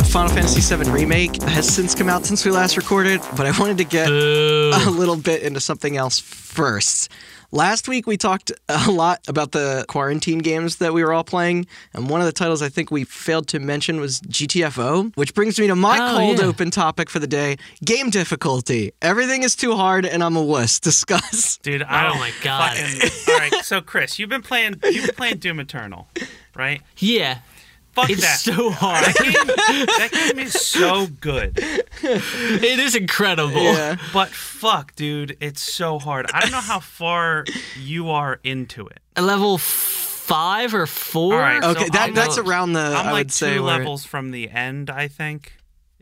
right, so I know the Final Fantasy VII remake has since come out since we last recorded, but I wanted to get Boo. a little bit into something else first. Last week we talked a lot about the quarantine games that we were all playing, and one of the titles I think we failed to mention was GTFO, which brings me to my Oh, cold yeah. open topic for the day: game difficulty. Everything is too hard, and I'm a wuss. Discuss. Dude, I Oh don't my God. Fucking, all right, so Chris, you've been playing you've been playing Doom Eternal, right? Yeah. Fuck It's that. so hard. That game, that game is so good. it is incredible. Yeah. But fuck, dude, it's so hard. I don't know how far you are into it. A Level five or four? All right, so Okay, that I'm that's around the. I'm I like would say two where- levels from the end, I think.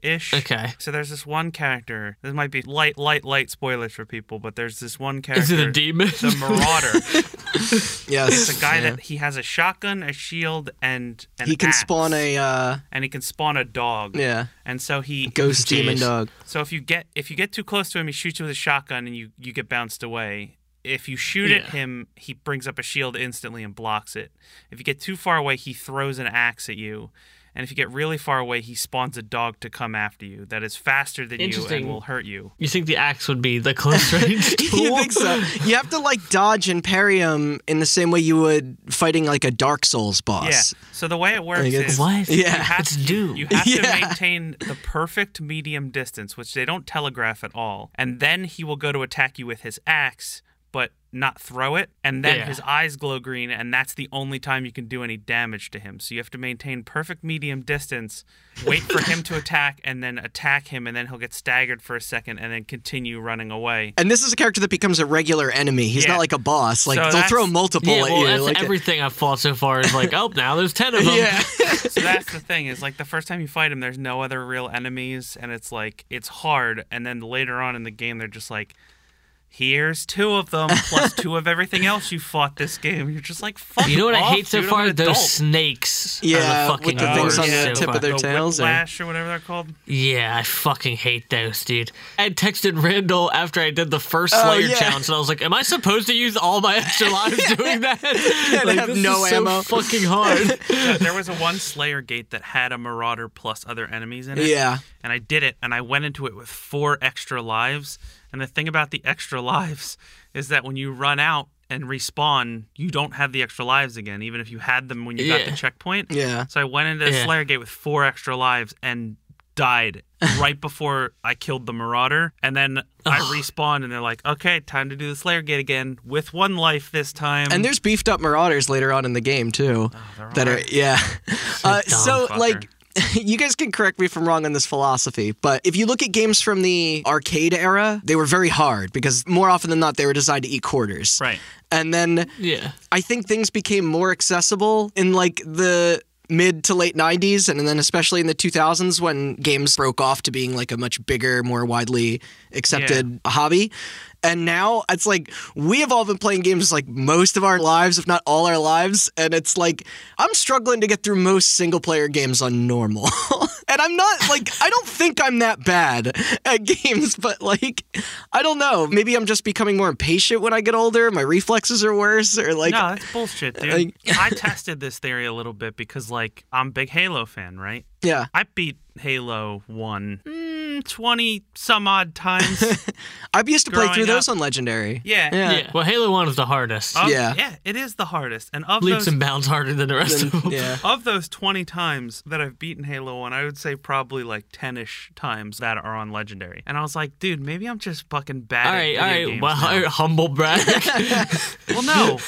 Ish. Okay. So there's this one character. This might be light, light, light spoilers for people, but there's this one character. Is it a demon? The Marauder. Yes, It's a guy yeah. that he has a shotgun, a shield, and an he can axe. spawn a uh, and he can spawn a dog. yeah And so he ghost demon Jeez. dog. So if you get if you get too close to him, he shoots you with a shotgun, and you you get bounced away. If you shoot at him, he brings up a shield instantly and blocks it. If you get too far away, he throws an axe at you. And if you get really far away, he spawns a dog to come after you that is faster than you and will hurt you. You think the axe would be the close range tool? you think so? You have to like dodge and parry him in the same way you would fighting like a Dark Souls boss. Yeah. So the way it works Like, it's- is What? Yeah. you have It's to, do. You have Yeah. to maintain the perfect medium distance, which they don't telegraph at all. And then he will go to attack you with his axe, but not throw it. And then Yeah. his eyes glow green, and that's the only time you can do any damage to him. So you have to maintain perfect medium distance, wait for him to attack, and then attack him, and then he'll get staggered for a second, and then continue running away. And this is a character that becomes a regular enemy. He's Yeah. not like a boss. Like So they'll throw multiple Yeah, at well, you. that's like everything I've fought so far is like, oh, now there's ten of them. yeah. so that's the thing is like the first time you fight him there's no other real enemies and it's like it's hard and then later on in the game they're just like here's two of them plus two of everything else you fought this game you're just like fuck You know what I hate so dude, far? Those snakes. Yeah, are the with the things on the so tip of their the tails or- whiplash or whatever they're called Yeah, I fucking hate those, dude. I texted Randall after I did the first Oh, Slayer yeah. challenge, and I was like, "Am I supposed to use all my extra lives doing that? like, have this no is so ammo." fucking hard." Yeah, there was a one slayer gate that had a marauder plus other enemies in it Yeah. and I did it, and I went into it with four extra lives. And the thing about the extra lives is that when you run out and respawn, you don't have the extra lives again, even if you had them when you got the checkpoint. Yeah. So I went into Yeah. Slayer Gate with four extra lives and died right before I killed the Marauder. And then I respawned, and they're like, okay, time to do the Slayer Gate again with one life this time. And there's beefed up marauders later on in the game too. they're that are yeah. Uh, so like. You guys can correct me if I'm wrong on this philosophy, but if you look at games from the arcade era, they were very hard because more often than not they were designed to eat quarters. Right. And then Yeah, I think things became more accessible in like the mid to late 90s and then especially in the 2000s when games broke off to being like a much bigger more widely accepted hobby. And now it's like we have all been playing games like most of our lives if not all our lives and it's like i'm struggling to get through most single player games on normal and i'm not like i don't think i'm that bad at games but like i don't know maybe i'm just becoming more impatient when i get older my reflexes are worse or like no, that's bullshit, dude. like- I tested this theory a little bit because, like, I'm a big Halo fan, right? yeah I beat Halo 1 mm, 20 some odd times. I used to play growing through those up- on Legendary. Yeah. Yeah. yeah. Well, Halo One is the hardest. Of- Yeah. Yeah, it is the hardest. And of Leaps those, and bounds harder than the rest of them. Yeah. of those 20 times that I've beaten Halo 1, I would say probably like 10ish times that are on Legendary. And I was like, dude, maybe I'm just fucking bad All at right, video all right. games Well, now. humble brag. Well, no.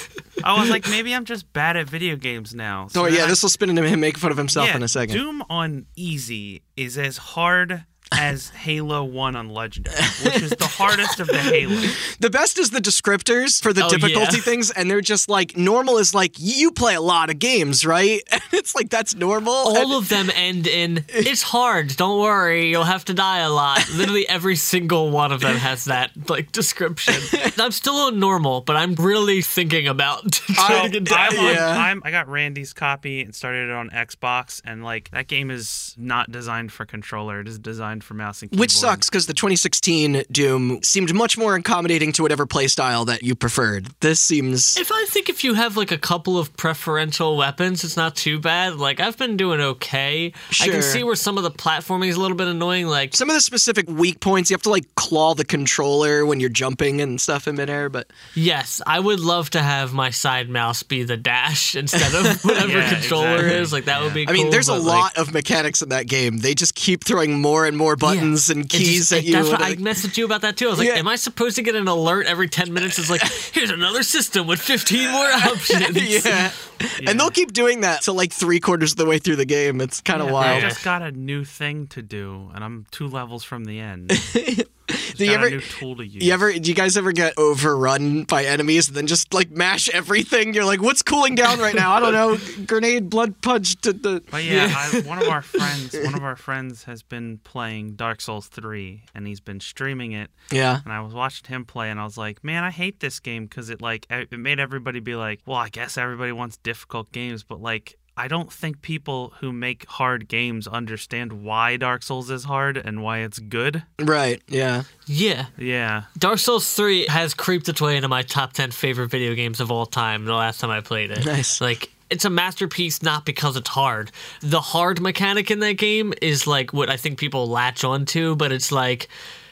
I was like, maybe I'm just bad at video games now. Oh then yeah, I- this will spin into him making fun of himself yeah, in a second. Doom on easy is as hard as Halo 1 on Legendary, which is the hardest of the Halo. The best is the descriptors for the Oh, difficulty yeah. things, and they're just like normal is like you play a lot of games, right? And it's like that's normal. All And- of them end in "It's hard. Don't worry. You'll have to die a lot." Literally every single one of them has that like description. I'm still on normal, but I'm really thinking about trying to get down. I'm, on, Yeah. I'm, I got Randy's copy and started it on Xbox, and like that game is not designed for controller. It is designed recommend for mouse and keyboard. Which sucks because the 2016 Doom seemed much more accommodating to whatever playstyle that you preferred. This seems. If I think if you have like a couple of preferential weapons, it's not too bad. Like I've been doing okay. Sure. I can see where some of the platforming is a little bit annoying. Like Some of the specific weak points, you have to like claw the controller when you're jumping and stuff in midair, but yes, I would love to have my side mouse be the dash instead of whatever Yeah, controller exactly. is. Like that would be. I mean, there's a but, like, lot of mechanics in that game. They just keep throwing more and more buttons Yeah. and It keys just- at it- you. That's what I messaged you about that too. I was like, Yeah. "Am I supposed to get an alert every ten minutes?" It's like, "Here's another system with 15 more options." yeah. And they'll keep doing that till like three quarters of the way through the game. It's kind of Yeah, wild. I just got a new thing to do, and I'm two levels from the end. Do you ever, tool to use. you ever, do you guys ever get overrun by enemies and then just like mash everything? You're like, what's cooling down right now? I don't know. Grenade, blood punch. To the... But yeah, I, one of our friends, one of our friends has been playing Dark Souls 3, and he's been streaming it. Yeah. And I was watching him play, and I was like, man, I hate this game because it like it made everybody be like, well, I guess everybody wants difficult games, but like. I don't think people who make hard games understand why Dark Souls is hard and why it's good. Right. Yeah. yeah. Yeah. Dark Souls 3 has creeped its way into my top 10 favorite video games of all time the last time I played it. Nice. Like, it's a masterpiece not because it's hard. The hard mechanic in that game is like what I think people latch onto, but it's like,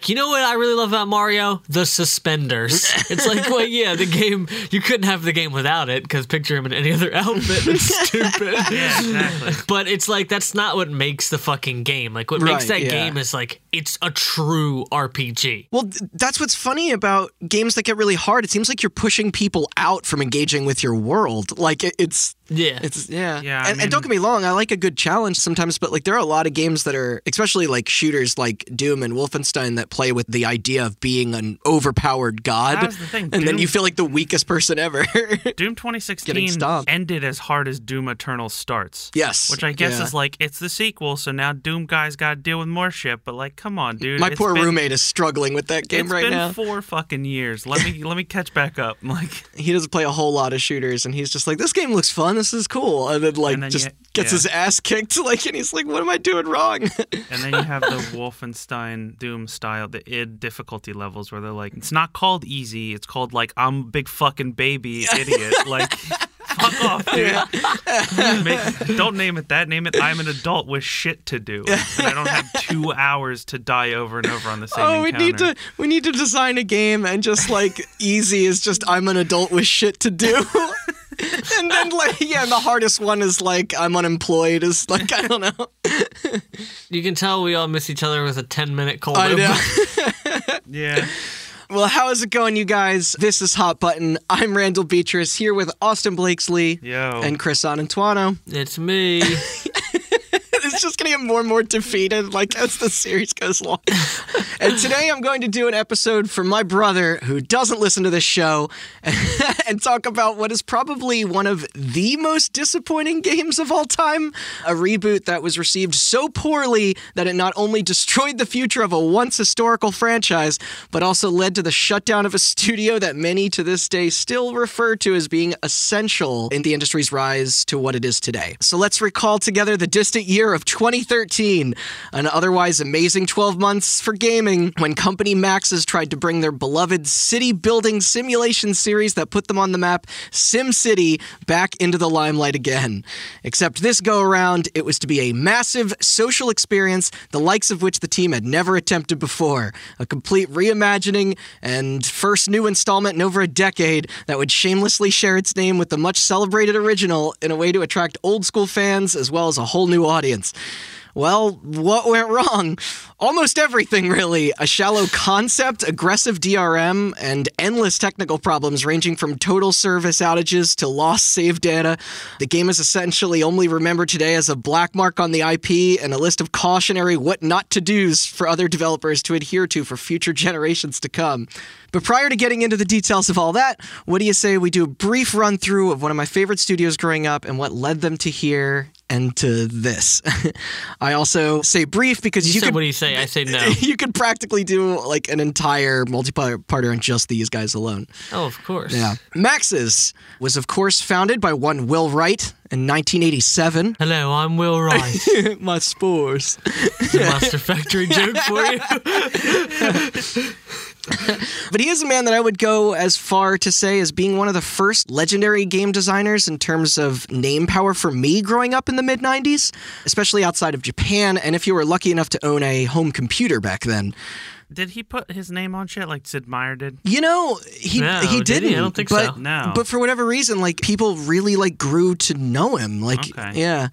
you know what I really love about Mario? The suspenders. it's like, well, yeah, the game, you couldn't have the game without it because picture him in any other outfit. It's stupid. Yeah, exactly. But it's like that's not what makes the fucking game. Like what makes Right, that yeah. game is like it's a true RPG. Well, th- that's what's funny about games that get really hard. It seems like you're pushing people out from engaging with your world. Like it, it's Yeah. It's yeah, Yeah, I And, and don't get me wrong, I like a good challenge sometimes, but like there are a lot of games that are, especially like shooters like Doom and Wolfenstein, that play with the idea of being an overpowered god, the thing, and then you feel like the weakest person ever. Doom Getting 2016 ended as hard as Doom Eternal starts. yes, Which I guess yeah. is like it's the sequel, so now Doom guys got to deal with more shit. But like, come on, dude. my it's poor been- roommate is struggling with that game It's right been now. four fucking years. Let me let me catch back up. Like, he doesn't play a whole lot of shooters, and he's just like, "This game looks fun. This is cool," and then like And then just you- gets yeah. his ass kicked, like, and he's like, "What am I doing wrong?" and then you have the Wolfenstein Doom style, the id difficulty levels where they're like, it's not called easy. It's called like I'm a big fucking baby idiot. like, fuck off, dude. Make- don't name it that. Name it I'm an adult with shit to do, and I don't have two hours to die over and over on the same. Oh, we need to we need to design a game and just like easy is just I'm an adult with shit to do. and then like yeah, and the hardest one is like I'm unemployed is like I don't know. You can tell we all miss each other with a 10 minute cold I know. Yeah. well, how is it going, you guys? This is Hot Button. I'm Randall Beatrice here with Austin Blakesley Yo. and Chris Anantuano. It's me. It's just gonna get more and more defeated like as the series goes along. and today I'm going to do an episode for my brother who doesn't listen to this show and talk about what is probably one of the most disappointing games of all time. A reboot that was received so poorly that it not only destroyed the future of a once historical franchise, but also led to the shutdown of a studio that many to this day still refer to as being essential in the industry's rise to what it is today. So let's recall together the distant year of 2013, an otherwise amazing 12 months for gaming when Company Maxis tried to bring their beloved city building simulation series that put them on the map, SimCity, back into the limelight again. Except this go around, it was to be a massive social experience, the likes of which the team had never attempted before. A complete reimagining and first new installment in over a decade that would shamelessly share its name with the much celebrated original in a way to attract old school fans as well as a whole new audience. Well, what went wrong? Almost everything, really. A shallow concept, aggressive DRM, and endless technical problems ranging from total service outages to lost save data. The game is essentially only remembered today as a black mark on the IP and a list of cautionary what not to do's for other developers to adhere to for future generations to come. But prior to getting into the details of all that, what do you say we do a brief run through of one of my favorite studios growing up and what led them to here and to this. I also say brief because You, you, said could what do you say? I say no. you could practically do like an entire multi-parter on just these guys alone. oh, of course. Yeah. Maxis was of course founded by one Will Wright in 1987. Hello, I'm Will Wright. My spores. Master Factory joke for you. But he is a man that I would go as far to say as being one of the first legendary game designers in terms of name power for me growing up in the mid 90s, especially outside of Japan, and if you were lucky enough to own a home computer back then. Did he put his name on shit like Sid Meier did? You know, he No, he did he? didn't. I don't think but, so. No. But for whatever reason, like people really like grew to know him. Like Okay. yeah.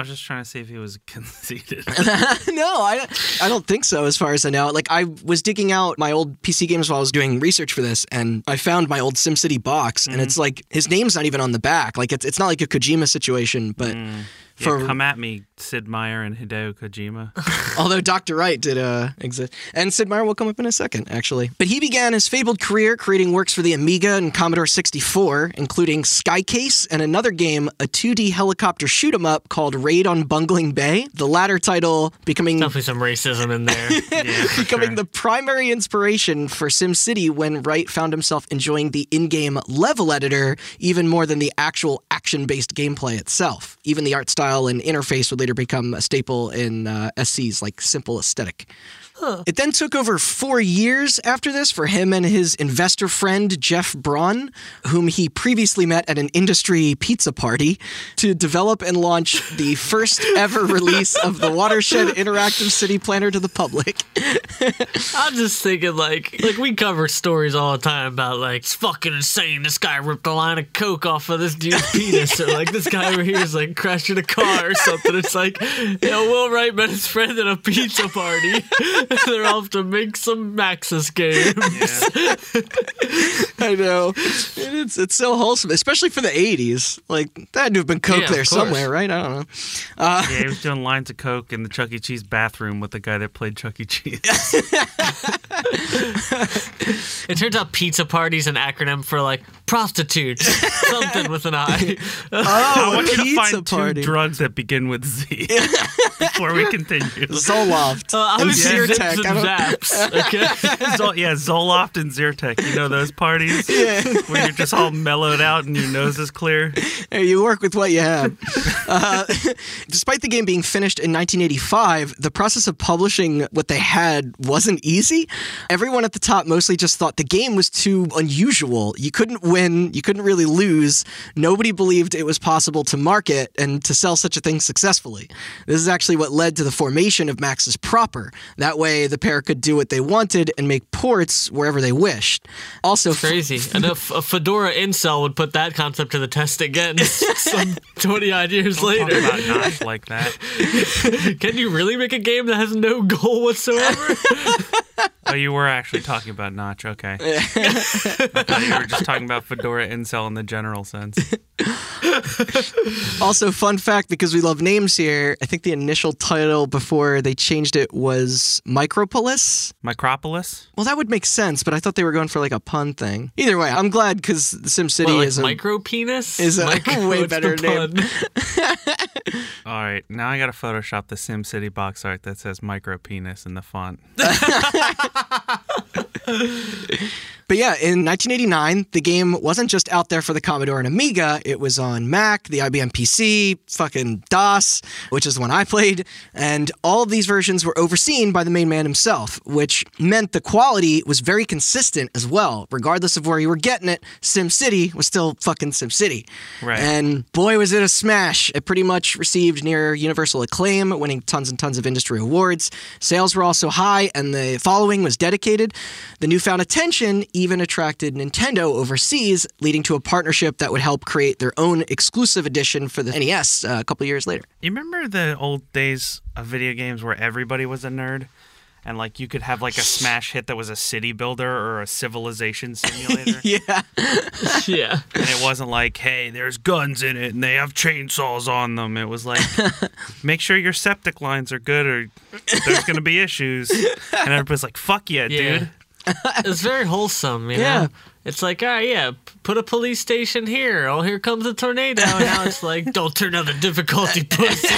I was just trying to see if he was conceited. no, I, I don't think so. As far as I know, like I was digging out my old PC games while I was doing research for this, and I found my old SimCity box, and mm-hmm. it's like his name's not even on the back. Like it's it's not like a Kojima situation, but mm. For yeah, come at me, Sid Meier and Hideo Kojima. although Dr. Wright did uh, exist, and Sid Meier will come up in a second, actually. But he began his fabled career creating works for the Amiga and Commodore 64, including Skycase and another game, a 2D helicopter shoot 'em up called Raid on Bungeling Bay. The latter title becoming Definitely some racism in there. Yeah, becoming sure. the primary inspiration for SimCity when Wright found himself enjoying the in game level editor even more than the actual action based gameplay itself. Even the art style and interface would later become a staple in uh, SC's like simple aesthetic. It then took over four years after this for him and his investor friend Jeff Braun, whom he previously met at an industry pizza party, to develop and launch the first ever release of the Watershed Interactive City Planner to the public. I'm just thinking like like we cover stories all the time about like it's fucking insane. This guy ripped a line of coke off of this dude's penis, or like this guy over here is like crashing a car or something. It's like you know Will Wright met his friend at a pizza party. They're off to make some Maxis games. I know. And It's it's so wholesome, especially for the '80s. Like that had to have been coke Yeah, there somewhere, right? I don't know. yeah, he was doing lines of coke in the Chuck E. Cheese bathroom with the guy that played Chuck E. Cheese. It turns out pizza party's an acronym for like prostitute, something with an I. I Oh, want a you to pizza find party. two drugs that begin with Z before we continue. Zoloft Uh, I and was yeah. Zyrtec. zaps. Okay. Zol- yeah, Zoloft and Zyrtec. You know those parties Yeah. where you're just all mellowed out and your nose is clear. Hey, you work with what you have. Uh, despite the game being finished in 1985, the process of publishing what they had wasn't easy. Everyone at the top mostly just thought the game was too unusual. You couldn't win, you couldn't really lose. Nobody believed it was possible to market and to sell such a thing successfully. This is actually what led to the formation of Maxis proper. That way, the pair could do what they wanted and make ports wherever they wished. Also, Crazy. And a, a Fedora incel would put that concept to the test again some 20 odd years Talk later. about Notch like that. Can you really make a game that has no goal whatsoever? Oh, you were actually talking about Notch. Okay. I thought you were just talking about Fedora Incel in the general sense. Also, fun fact because we love names here, I think the initial title before they changed it was Micropolis. Micropolis? Well, that would make sense, but I thought they were going for like a pun thing. Either way, I'm glad because SimCity What, like is a, micro penis? is a Micro- way better name. All right, now I got to Photoshop the SimCity box art that says micro penis in the font. But yeah, in 1989, the game wasn't just out there for the Commodore and Amiga. It was on Mac, the IBM PC, fucking DOS, which is the one I played. And all of these versions were overseen by the main man himself, which meant the quality was very consistent as well. Regardless of where you were getting it, SimCity was still fucking SimCity. Right. And boy, was it a smash. It pretty much received near universal acclaim, winning tons and tons of industry awards. Sales were also high, and the following was dedicated. The newfound attention even attracted Nintendo overseas, leading to a partnership that would help create their own exclusive edition for the NES uh, a couple years later. You remember the old days of video games where everybody was a nerd? And like you could have like a smash hit that was a city builder or a civilization simulator. Yeah. yeah. And it wasn't like, hey, there's guns in it and they have chainsaws on them. It was like, make sure your septic lines are good or there's going to be issues. And everybody's like, fuck yeah, Yeah. dude. It's very wholesome, you Yeah. know? It's like, ah, yeah, put a police station here. Oh, here comes a tornado. And now it's like, don't turn on the difficulty, pussy.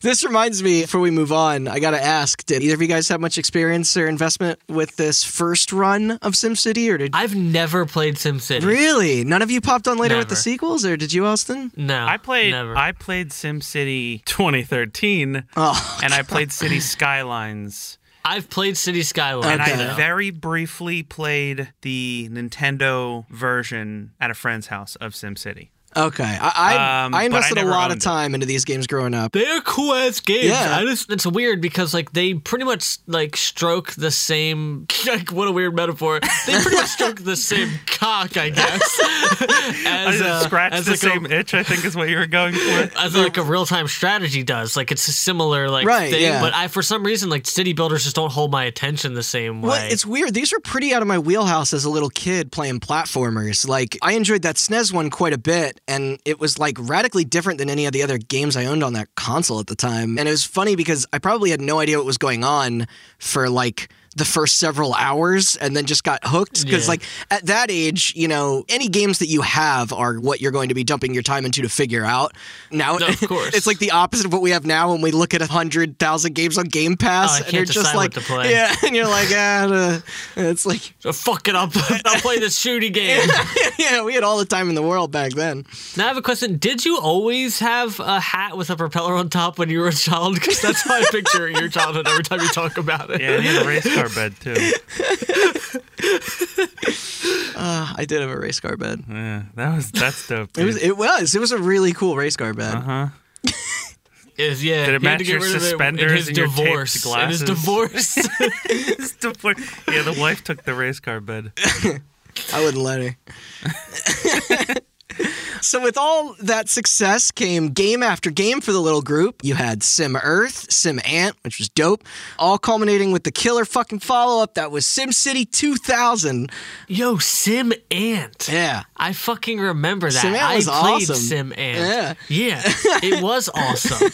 This reminds me, before we move on, I gotta ask: Did either of you guys have much experience or investment with this first run of SimCity, or did I've never played SimCity. really none of you popped on later with the sequels, or did you, Austin? No, I played Never. I played SimCity 2013 Oh, and I played City Skylines. I've played City Skylines. And Okay. I very briefly played the Nintendo version at a friend's house of SimCity. Okay. I I, Um, I invested a lot of owned it. time into these games growing up. They're cool ass games. Yeah. I just it's weird because like they pretty much like stroke the same like what a weird metaphor. They pretty much stroke the same cock, I guess. I as just uh, scratched as the like same a, itch, I think is what you were going for. as like a real time strategy does. Like it's a similar like Right, thing, yeah. but I for some reason like city builders just don't hold my attention the same way. Well, it's weird. These were pretty out of my wheelhouse as a little kid playing platformers. Like, I enjoyed that SNES one quite a bit, and it was like radically different than any of the other games I owned on that console at the time. And it was funny because I probably had no idea what was going on for like the first several hours and then just got hooked because Yeah. like at that age you know any games that you have are what you're going to be dumping your time into to figure out now No, of course. it's like the opposite of what we have now when we look at a hundred thousand games on game pass Oh, I and you're just like what to play. yeah and you're like ah, uh, it's like So fuck it, I'll, I'll play this shooting game. yeah we had all the time in the world back then Now I have a question. Did you always have a hat with a propeller on top when you were a child? Because that's how I picture your childhood every time you talk about it. Yeah, and he had a race car bed too. uh, I did have a race car bed Yeah, that was that's dope. it was it was it was a really cool race car bed uh-huh. Is yeah. Did it he had to match get your rid of it in suspenders his and your taped divorce. In his glasses? divorce. It's the yeah, the wife took the race car bed. I wouldn't let her. So with all that success came game after game for the little group. You had Sim Earth, Sim Ant, which was dope, all culminating with the killer fucking follow-up that was Sim City 2000. Yo, Sim Ant. Yeah. I fucking remember that. Sim Ant I played awesome. Sim Ant. Yeah. Yeah. it was awesome.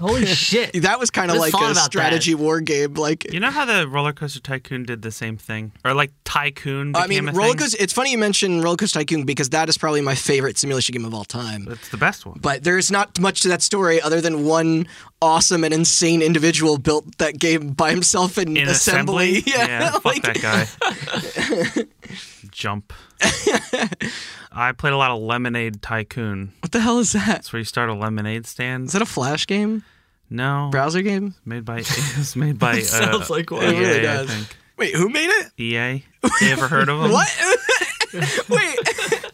Holy shit. That was kind of like a about strategy war game like You know how the Roller Coaster Tycoon did the same thing, or like Tycoon became I mean, a Roller thing? Coaster. It's funny you mention Roller Coaster Tycoon because that is probably my favorite simulation game of all time. It's the best one. But there's not much to that story other than one awesome and insane individual built that game by himself in, In assembly. assembly, Yeah, fuck like- that guy. Jump. I played a lot of Lemonade Tycoon. What the hell is that? That's where you start a lemonade stand. Is that a Flash game? No, Browser game? made by it was made by. uh, sounds like one. It really EA, does. I think. Wait, who made it? EA. You ever heard of them? What? Wait.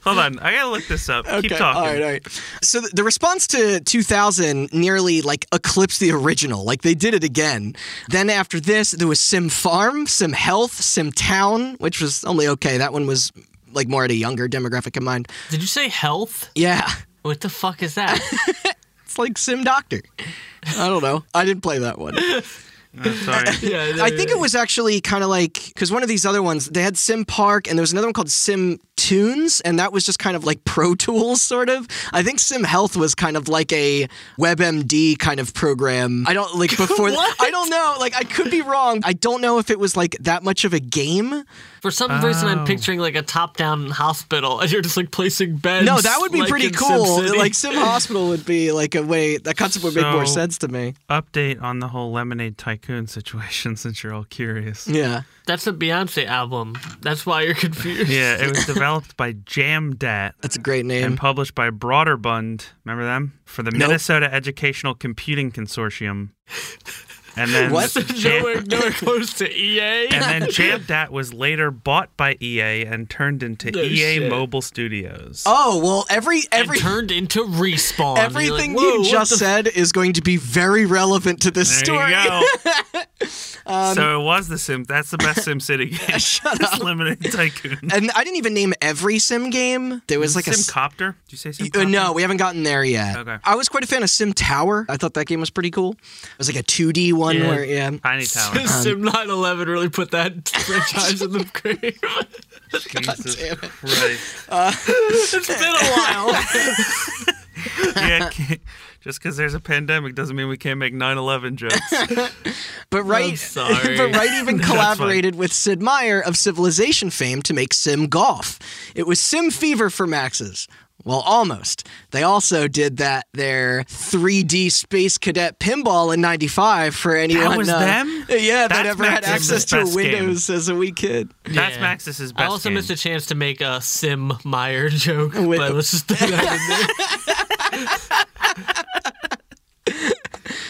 Hold on, I gotta look this up. Keep talking. All right, all right. So the response to 2000 nearly like eclipsed the original. Like they did it again. Then after this, there was Sim Farm, Sim Health, Sim Town, which was only okay. That one was like more at a younger demographic in mind. Did you say health? Yeah, What the fuck is that? it's like Sim Doctor. I don't know. I didn't play that one. Uh, sorry. yeah, I think it was actually kind of like because one of these other ones they had Sim Park and there was another one called Sim Tunes and that was just kind of like Pro Tools sort of. I think Sim Health was kind of like a WebMD kind of program. I don't like before. What? I don't know. Like I could be wrong. I don't know if it was like that much of a game. For some reason, I'm Oh. picturing like a top-down hospital, and you're just like placing beds. No, that would be like pretty cool. SimCity. Like Sim Hospital would be like a way that concept would make more sense to me. Update on the whole Lemonade Tycoon situation, since you're all curious. Yeah. that's a Beyonce album. That's why you're confused. Yeah, it was developed by Jamdat That's a great name. and published by Broderbund. Remember them? For the Nope. Minnesota Educational Computing Consortium. And then What? Jam- nowhere, nowhere close to EA. and then Jamdat was later bought by EA and turned into No EA shit. Mobile Studios. Oh well, every every and turned into respawn. You're like, Everything you just the said is going to be very relevant to this There story. you go. so it was the Sim. That's the best Sim City game. Shut up. Lemonade Tycoon. And I didn't even name every sim game. There was like a s- Simcopter. Did you say Uh, Simcopter? no, we haven't gotten there yet. Okay. I was quite a fan of Sim Tower. I thought that game was pretty cool. It was like a 2D one Yeah. where yeah. Tiny Tower. Sim um, 911 really put that franchise in the grave. Jesus damn it. Christ. Uh, it's been a while. yeah, can't- just because there's a pandemic doesn't mean we can't make 9/11 jokes. But Wright, but Wright even collaborated with Sid Meier of Civilization fame to make Sim Golf. It was Sim Fever for Maxis. Well, almost. They also did that their 3D Space Cadet pinball in '95 for anyone. That was uh, them? Yeah, that That's ever had access to a best game. Windows as a wee kid. That's Yeah. Maxis's best I also game. missed a chance to make a Sim Meyer joke, With- but let's just throw that in there.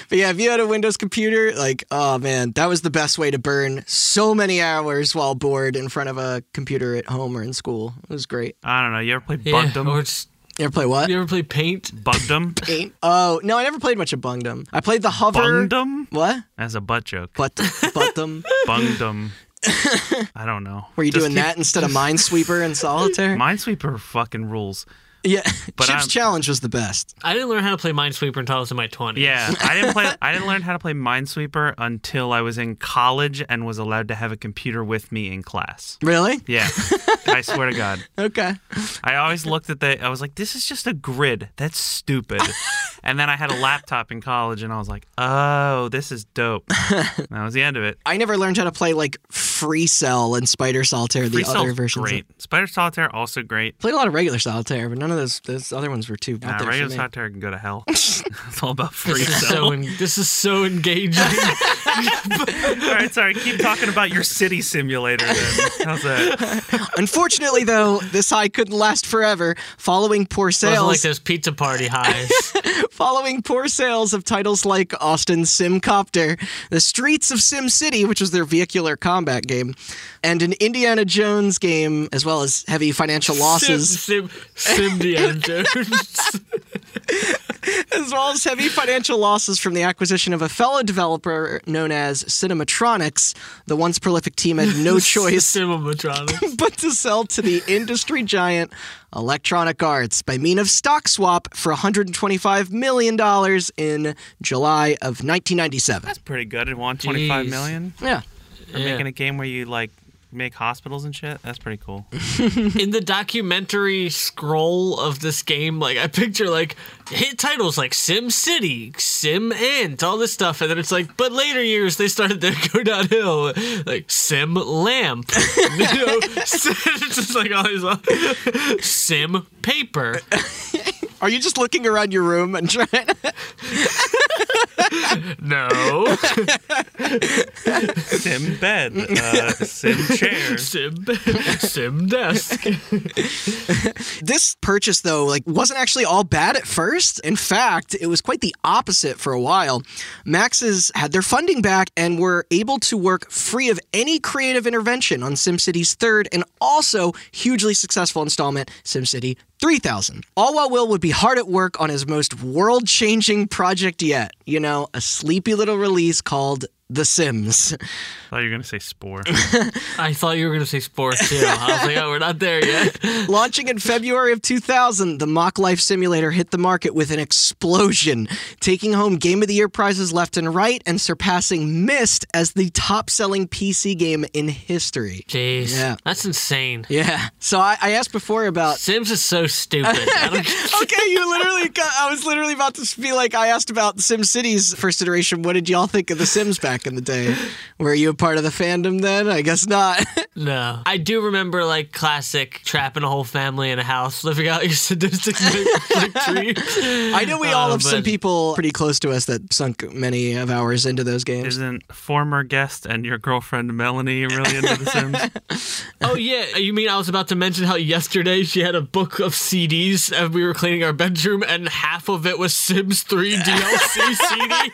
But yeah, if you had a Windows computer, like, oh man, that was the best way to burn so many hours while bored in front of a computer at home or in school. It was great. I don't know. You ever play Yeah, Bugdom? or just, You ever play what? you ever play Paint? Bugdom? Paint? Oh no, I never played much of Bungdom. I played the hover. Bungdom? What? As a butt joke. But but them. Bungdom. I don't know. Were you Just doing keep- that instead of Minesweeper and Solitaire? Minesweeper fucking rules. Yeah, But Chip's I'm- Challenge was the best. I didn't learn how to play Minesweeper until I was in my 20s. Yeah, I didn't play. I didn't learn how to play Minesweeper until I was in college and was allowed to have a computer with me in class. Really? Yeah, I swear to God. Okay. I always looked at the. I was like, "This is just a grid. That's stupid." and then I had a laptop in college, and I was like, "Oh, this is dope." that was the end of it. I never learned how to play like Free Cell and Spider Solitaire, the Free other Cell's versions. of- great. Spider Solitaire also great. Played a lot of regular Solitaire, but none of those those other ones were too out Nah, there regular for me. Solitaire can go to hell. it's all about free This is, so en- this is so engaging. all right, sorry. Keep talking about your city simulator. Then how's that? Unfortunately, though, this high couldn't last forever. Following poor It wasn't sales, like those pizza party highs. following poor sales of titles like Austin's Simcopter, The Streets of Sim City, which was their vehicular combat game, and an Indiana Jones game, as well as heavy financial losses, Sim, Sim, Sim Deanna Jones. As well as heavy financial losses from the acquisition of a fellow developer known as Cinematronics. The once prolific team had no choice Cinematronics. but to sell to the industry giant Electronic Arts by mean of stock swap for $125 million in July of 1997. That's pretty good. It won twenty five Jeez. million Yeah. for Yeah. making a game where you like make hospitals and shit. That's pretty cool. In the documentary scroll of this game, like I picture like hit titles like Sim City, Sim Ant, all this stuff, and then it's like, but later years they started to go downhill, like Sim Lamp, you know, it's just like all these uh, Sim Paper. Are you just looking around your room and trying to. No, Sim bed, uh, sim chair. Sim bed. Sim Desk. This purchase, though, like wasn't actually all bad at first. In fact, it was quite the opposite for a while. Maxis had their funding back and were able to work free of any creative intervention on SimCity's third and also hugely successful installment, SimCity 3000. All while Will would be hard at work on his most world changing project yet. You know, a sleepy little release called The Sims. I thought you were gonna say spore. I thought you were gonna say sports too. I was like, oh, we're not there yet. Launching in February of 2000, the Mock Life Simulator hit the market with an explosion, taking home Game of the Year prizes left and right and surpassing Myst as the top selling PC game in history. Jeez, Yeah. that's insane. Yeah. So I, I asked before about. Sims is so stupid. Okay, you literally got, I was literally about to be like, I asked about SimCity's first iteration. What did y'all think of The Sims back in the day? Were you a part of the fandom then? I guess not. no, I do remember like classic trapping a whole family in a house, living out your sadistic victory. I know we all Uh, have some people pretty close to us that sunk many of hours into those games. Isn't former guest and your girlfriend Melanie really into The Sims? Oh yeah, you mean I was about to mention how yesterday she had a book of CDs and we were cleaning our bedroom and half of it was Sims 3 DLC CDs.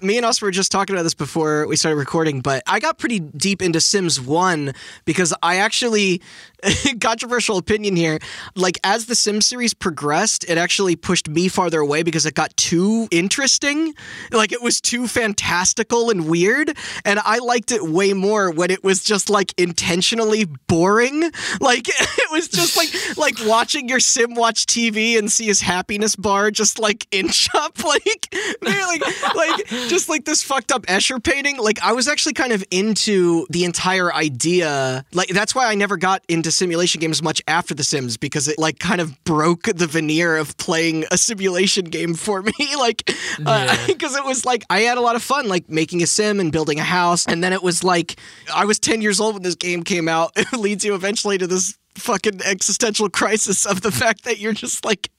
Me and us were just talking about this before we started recording, but I got pretty deep into Sims 1 because I actually, controversial opinion here, like as the Sim series progressed, it actually pushed me farther away because it got too interesting. Like it was too fantastical and weird. And I liked it way more when it was just like intentionally boring. Like it was just like, like watching your Sim watch TV and see his happiness bar just like inch up. Like, like, like just like this fucked up Escher painting. Like I was actually kind of into the entire idea. Like that's why I never got into simulation games much after The Sims because it like kind of broke the veneer of playing a simulation game for me. like, uh, Yeah. because it was like I had a lot of fun like making a sim and building a house, and then it was like I was ten years old when this game came out. It leads you eventually to this fucking existential crisis of the fact that you're just like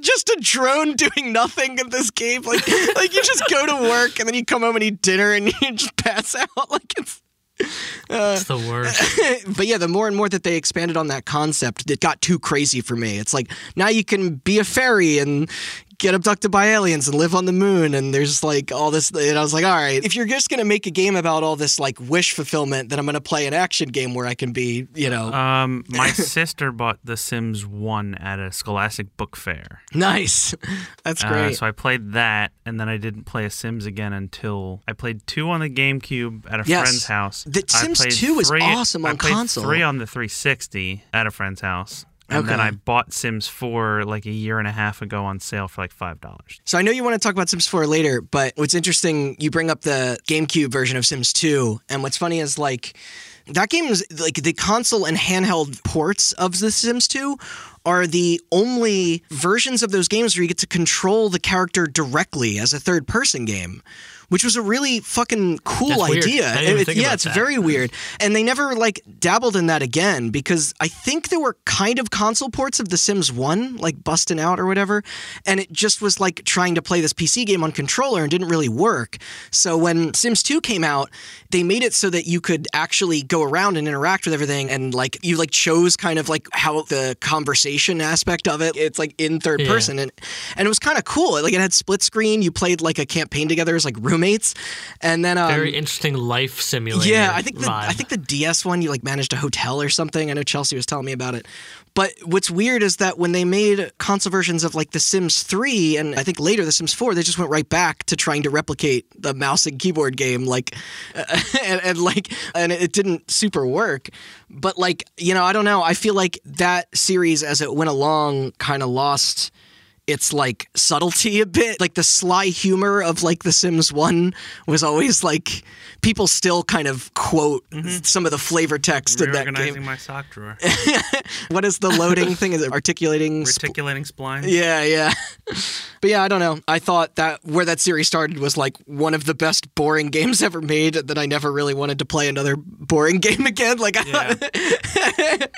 just a drone doing nothing in this game. Like, like you just go to work and then you come home and eat dinner and you just pass out. Like it's. It's the worst. But yeah, the more and more that they expanded on that concept, it got too crazy for me. It's like now you can be a fairy and get abducted by aliens and live on the moon and there's like all this and I was like, all right, if you're just gonna make a game about all this like wish fulfillment, then I'm gonna play an action game where I can be, you know, Um, my sister bought The Sims 1 at a Scholastic Book Fair. nice. That's Uh, great. so I played that, and then I didn't play a Sims again until I played two on the GameCube at a Yes. friend's house. The Sims played 2 is three- awesome I on played console. Three on the 360 at a friend's house, and then I bought Sims 4 like a year and a half ago on sale for like five dollars. So I know you want to talk about Sims 4 later, but what's interesting, you bring up the GameCube version of Sims 2, and what's funny is like that game is like the console and handheld ports of The Sims 2 are the only versions of those games where you get to control the character directly as a third person game. Which was a really fucking cool That's idea. It- think yeah, it's that. very weird. And they never like dabbled in that again because I think there were kind of console ports of The Sims 1, like busting out or whatever. And it just was like trying to play this PC game on controller and didn't really work. So when Sims 2 came out, they made it so that you could actually go around and interact with everything and like you like chose kind of like how the conversation aspect of it. It's like in third Yeah. person and and it was kind of cool. Like it had split screen, you played like a campaign together as like roommates. And then um, Very interesting life simulator. yeah, I think the vibe. I think the DS one you like managed a hotel or something. I know Chelsea was telling me about it. But what's weird is that when they made console versions of like The Sims 3 and I think later The Sims 4, they just went right back to trying to replicate the mouse and keyboard game like and, and like and it didn't super work. But like, you know, I don't know. I feel like that series as it went along kind of lost its like subtlety a bit. Like the sly humor of like The Sims 1 was always like people still kind of quote some of the flavor text in that Reorganizing game. my sock drawer, What is the loading thing? Is it articulating? sp- reticulating splines. yeah, yeah. But yeah, I don't know. I thought that where that series started was like one of the best boring games ever made. That I never really wanted to play another boring game again. Like, I,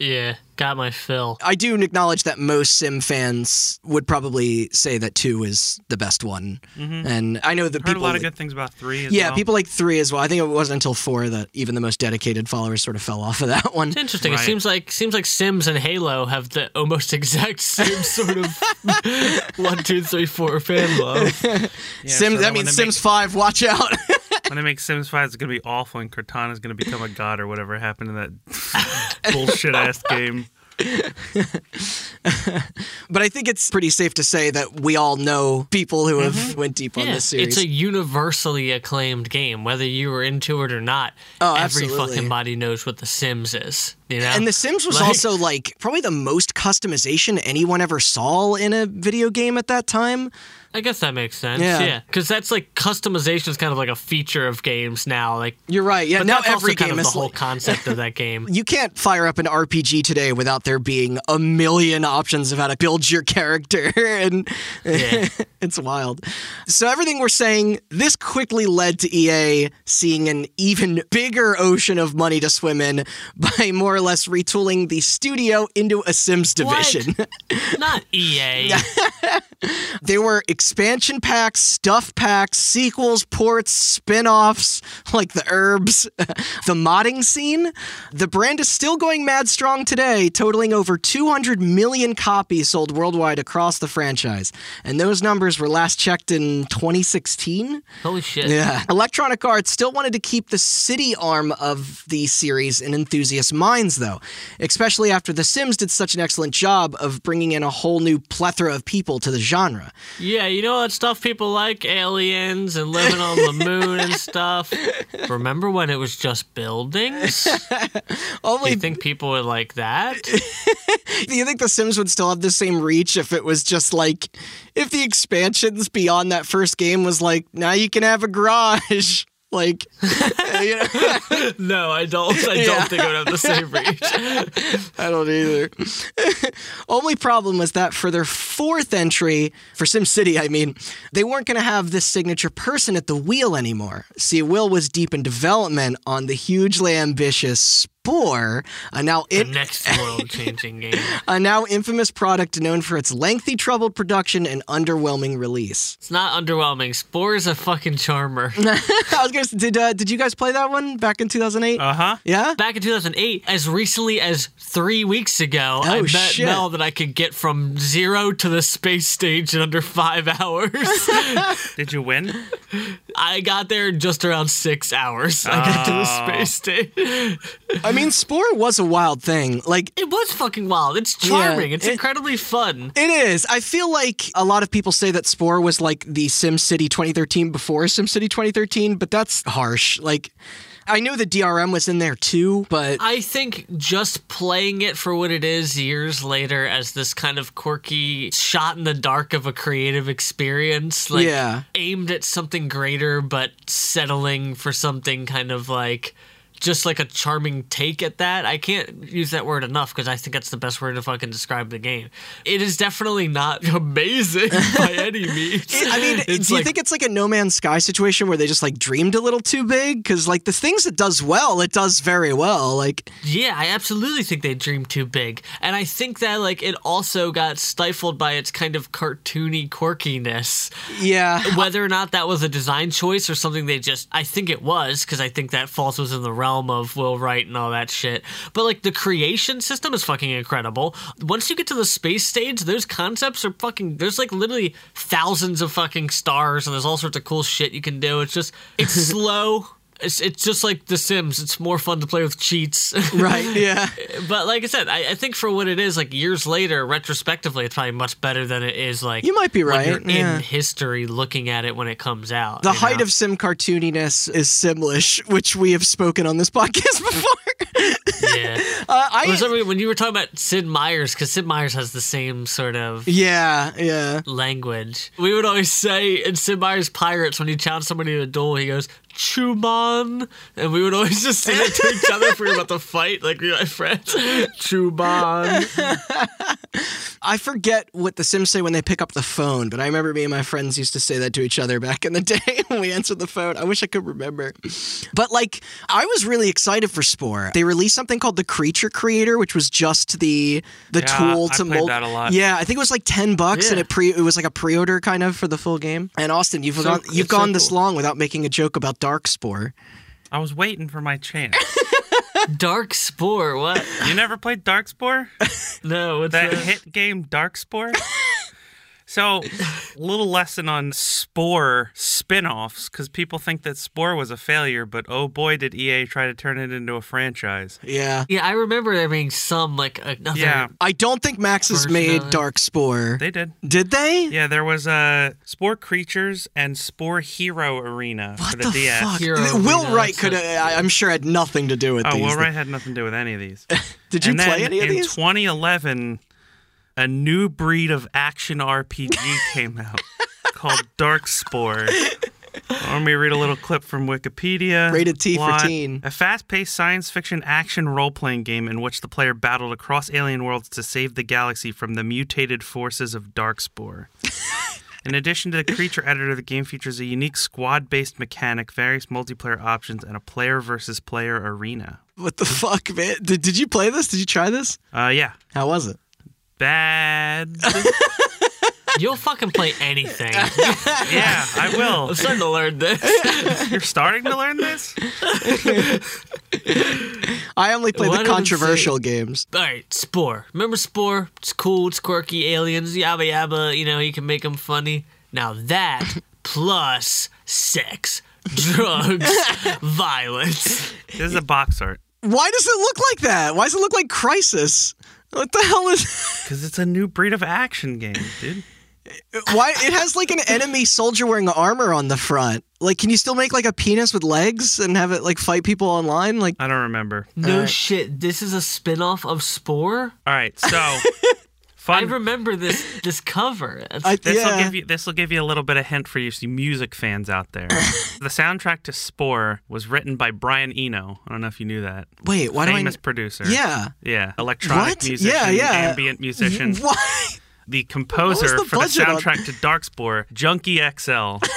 yeah, got my fill. I do acknowledge that most Sim fans would probably say that two is the best one, and I know that Mm-hmm. Heard a lot of good things about three. As yeah, well. people like three as well. I think it wasn't until four that even the most dedicated followers sort of fell off of that one. It's interesting. It seems like seems like Sims and Halo have the almost exact same sort of one, two, three, four fan love. Yeah, Sims. so that means they Sims Five. Watch out. Make, when they make Sims Five, it's gonna be awful, and Cortana's gonna become a god or whatever happened in that bullshit ass game. but I think it's pretty safe to say that we all know people who have mm-hmm. went deep on this series. it's a universally acclaimed game, whether you were into it or not. Oh, every absolutely. fucking body knows what The Sims is. You know, and The Sims was Like- also like probably the most customization anyone ever saw in a video game at that time. I guess that makes sense. Yeah. Yeah, because that's like customization is kind of like a feature of games now. Like, You're right. Yeah, but now every game of the is whole concept of that game. you can't fire up an RPG today without there being a million options of how to build your character and Yeah. it's wild. So everything we're saying this quickly led to EA seeing an even bigger ocean of money to swim in by more or less retooling the studio into a Sims division. Not E EA. they were expansion packs, stuff packs, sequels, ports, spin offs, like the herbs, the modding scene. The brand is still going mad strong today, totaling over 200 million copies sold worldwide across the franchise. And those numbers were last checked in 2016. Holy shit. Yeah. Electronic Arts still wanted to keep the city arm of the series in enthusiast minds, though, especially after The Sims did such an excellent job of bringing in a whole new plethora of people to the genre. Yeah, you know that stuff people like aliens and living on the moon and stuff. Remember when it was just buildings? Only Do you think people would like that? do you think The Sims would still have the same reach if it was just like if the expansions beyond that first game was like now you can have a garage. Like, uh, you know, No, I don't. I don't Yeah. think I would have the same reach. I don't either. Only problem was that for their fourth entry, for SimCity, I mean, they weren't going to have this signature person at the wheel anymore. See, Will was deep in development on the hugely ambitious Spore, a now The next world-changing game. a now infamous product known for its lengthy, troubled production and underwhelming release. It's not underwhelming. Spore is a fucking charmer. I was gonna. s- Did uh, did you guys play that one back in 2008? Uh huh. yeah. Back in 2008, as recently as three weeks ago, I Oh, bet shit. Mel that I could get from zero to the space stage in under five hours. Did you win? I got there in just around six hours. I got to the Oh. space stage. I mean, Spore was a wild thing. Like It was fucking wild. It's charming. it's it- incredibly fun. It is. I feel like a lot of people say that Spore was like the SimCity 2013 before SimCity 2013, but that's harsh. Like, I knew the DRM was in there too, but I think just playing it for what it is years later as this kind of quirky shot in the dark of a creative experience, like Yeah. aimed at something greater but settling for something kind of like just like a charming take at that. I can't use that word enough because I think that's the best word to fucking describe the game. It is definitely not amazing by any means. I mean, It's do you like- think it's like a No Man's Sky situation where they just like dreamed a little too big? Because like the things it does well, it does very well. Like, Yeah, I absolutely think they dreamed too big. And I think that like it also got stifled by its kind of cartoony quirkiness. yeah, Whether or not that was a design choice or something they just I think it was because I think that falls within the realm of Will Wright and all that shit. But like the creation system is fucking incredible. Once you get to the space stage, those concepts are fucking there's like literally thousands of fucking stars and there's all sorts of cool shit you can do. It's just it's slow. It's, it's just like The Sims. It's more fun to play with cheats. right, yeah. But like I said, I, I think for what it is, like years later, retrospectively, it's probably much better than it is like You might be right, yeah. in history looking at it when it comes out. The height know? of sim cartooniness is Simlish, which we have spoken on this podcast before. yeah. uh, I, when you were talking about Sid Meier's, because Sid Meier's has the same sort of yeah, yeah. language. We would always say in Sid Meier's Pirates, when you challenge somebody to a duel, he goes, Chuban. And we would always just say it to each other if we were about to fight, like we were my friends. Chuban. I forget what the Sims say when they pick up the phone, but I remember me and my friends used to say that to each other back in the day when we answered the phone. I wish I could remember. But like, I was really excited for Spore. They released something called the Creature Creator, which was just the the Yeah, tool I to played mold. that a lot. Yeah, I think it was like ten bucks, and it pre it was like a pre order kind of for the full game. And Austin, you've So- gone you've it's so gone this cool. long without making a joke about Dark Spore. I was waiting for my chance. Dark Spore. What? You never played Dark Spore? No, what's That that? hit game Darkspore? So, a little lesson on Spore spin-offs because people think that Spore was a failure, but oh boy, did EA try to turn it into a franchise. Yeah. Yeah, I remember there being some like another. Yeah, I don't think Maxis made. Dark Spore. they did. Did they? Yeah, there was uh, Spore Creatures and Spore Hero Arena What for the, the, DS. fuck? Hero Will Arena, Wright could have, I'm sure, had nothing to do with Oh, these. Will Wright had nothing to do with any of these. Did you and play then any of in these? 2011, a new breed of action RPG came out called Darkspore. Let me read a little clip from Wikipedia. Rated T for teen. A fast-paced science fiction action role-playing game in which the player battled across alien worlds to save the galaxy from the mutated forces of Darkspore. In addition to the creature editor, the game features a unique squad-based mechanic, various multiplayer options, and a player versus player arena. What the fuck, man? Did, did you play this? Did you try this? Uh, yeah, How was it? Bad. You'll fucking play anything. yeah, I will. I'm starting to learn this. You're starting to learn this? I only play Why the did it controversial games. All right, Spore. Remember Spore? It's cool. It's quirky. Aliens. Yabba yabba. You know, you can make them funny. Now that plus sex, drugs, violence. This is a box art. Why does it look like that? Why does it look like Crysis? What the hell is? Because it's a new breed of action game, dude. Why it has like an enemy soldier wearing armor on the front? Like, can you still make like a penis with legs and have it like fight people online? Like, I don't remember. No Alright. shit. This is a spin-off of Spore? All right, so I remember this this cover. I, This will yeah. give you this will give you a little bit of hint for you see music fans out there. the soundtrack to Spore was written by Brian Eno. I don't know if you knew that. Wait, why Famous do I? producer. Yeah. Yeah, electronic What? musician, Yeah, yeah. ambient musician. Why? The composer the for the budget on- soundtrack to Darkspore, Junkie XL.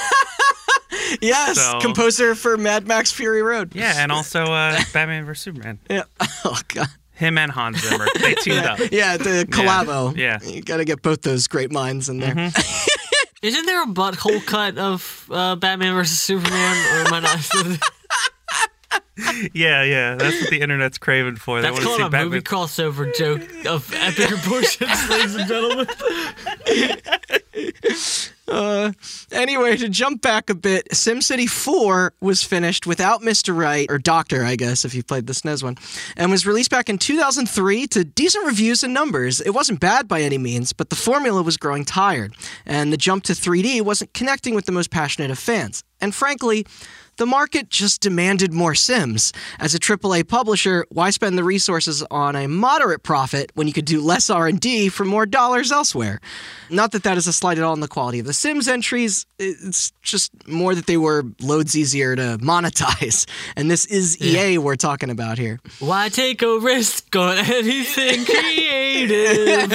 Yes, So- composer for Mad Max Fury Road. yeah, and also uh, Batman vs Superman. Yeah. Oh god. Him and Hans Zimmer. They teamed up. Yeah, the collabo. Yeah. You got to get both those great minds in there. Isn't there a butthole cut of uh, Batman versus Superman? Or am I not? Yeah, yeah. That's what the internet's craving for. They That's want called see a Batman. movie crossover joke of epic proportions, ladies and gentlemen. Uh, anyway, to jump back a bit, SimCity 4 was finished without Mr. Wright, or Doctor, I guess, if you played the SNES one, and was released back in 2003 to decent reviews and numbers. It wasn't bad by any means, but the formula was growing tired, and the jump to 3D wasn't connecting with the most passionate of fans. And frankly, the market just demanded more Sims. As a AAA publisher, why spend the resources on a moderate profit when you could do less R&D for more dollars elsewhere? Not that that is a slight at all on the quality of the Sims entries, it's just more that they were loads easier to monetize. And this is EA we're talking about here. Why take a risk on anything creative?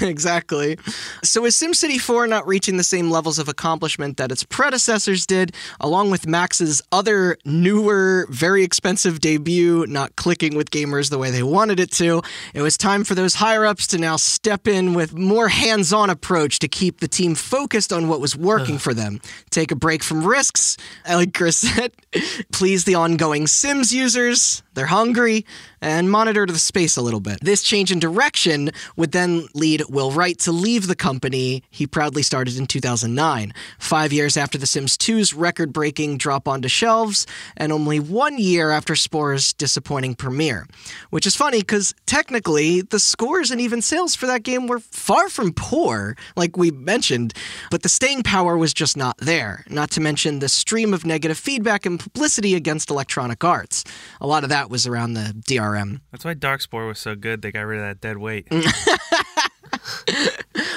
exactly. So is SimCity 4 not reaching the same levels of accomplishment that its predecessors did, along with Maxis' other newer, very expensive debut not clicking with gamers the way they wanted it to? It was time for those higher ups to now step in with more hands-on approach to keep the team focused on what was working uh-huh. for them. Take a break from risks, like Chris said, please the ongoing Sims users, they're hungry, and monitor the space a little bit. This change in direction would then lead Will Wright to leave the company he proudly started in 2009, five years after The Sims 2's record breaking drop onto shelves, and only one year after Spore's disappointing premiere. Which is funny because technically, the scores and even sales for that game were far from poor, like we mentioned, but the staying power was just not there, not to mention the stream of negative feedback and publicity against Electronic Arts. A lot of that was around the DRM. That's why Darkspore was so good. They got rid of that dead weight.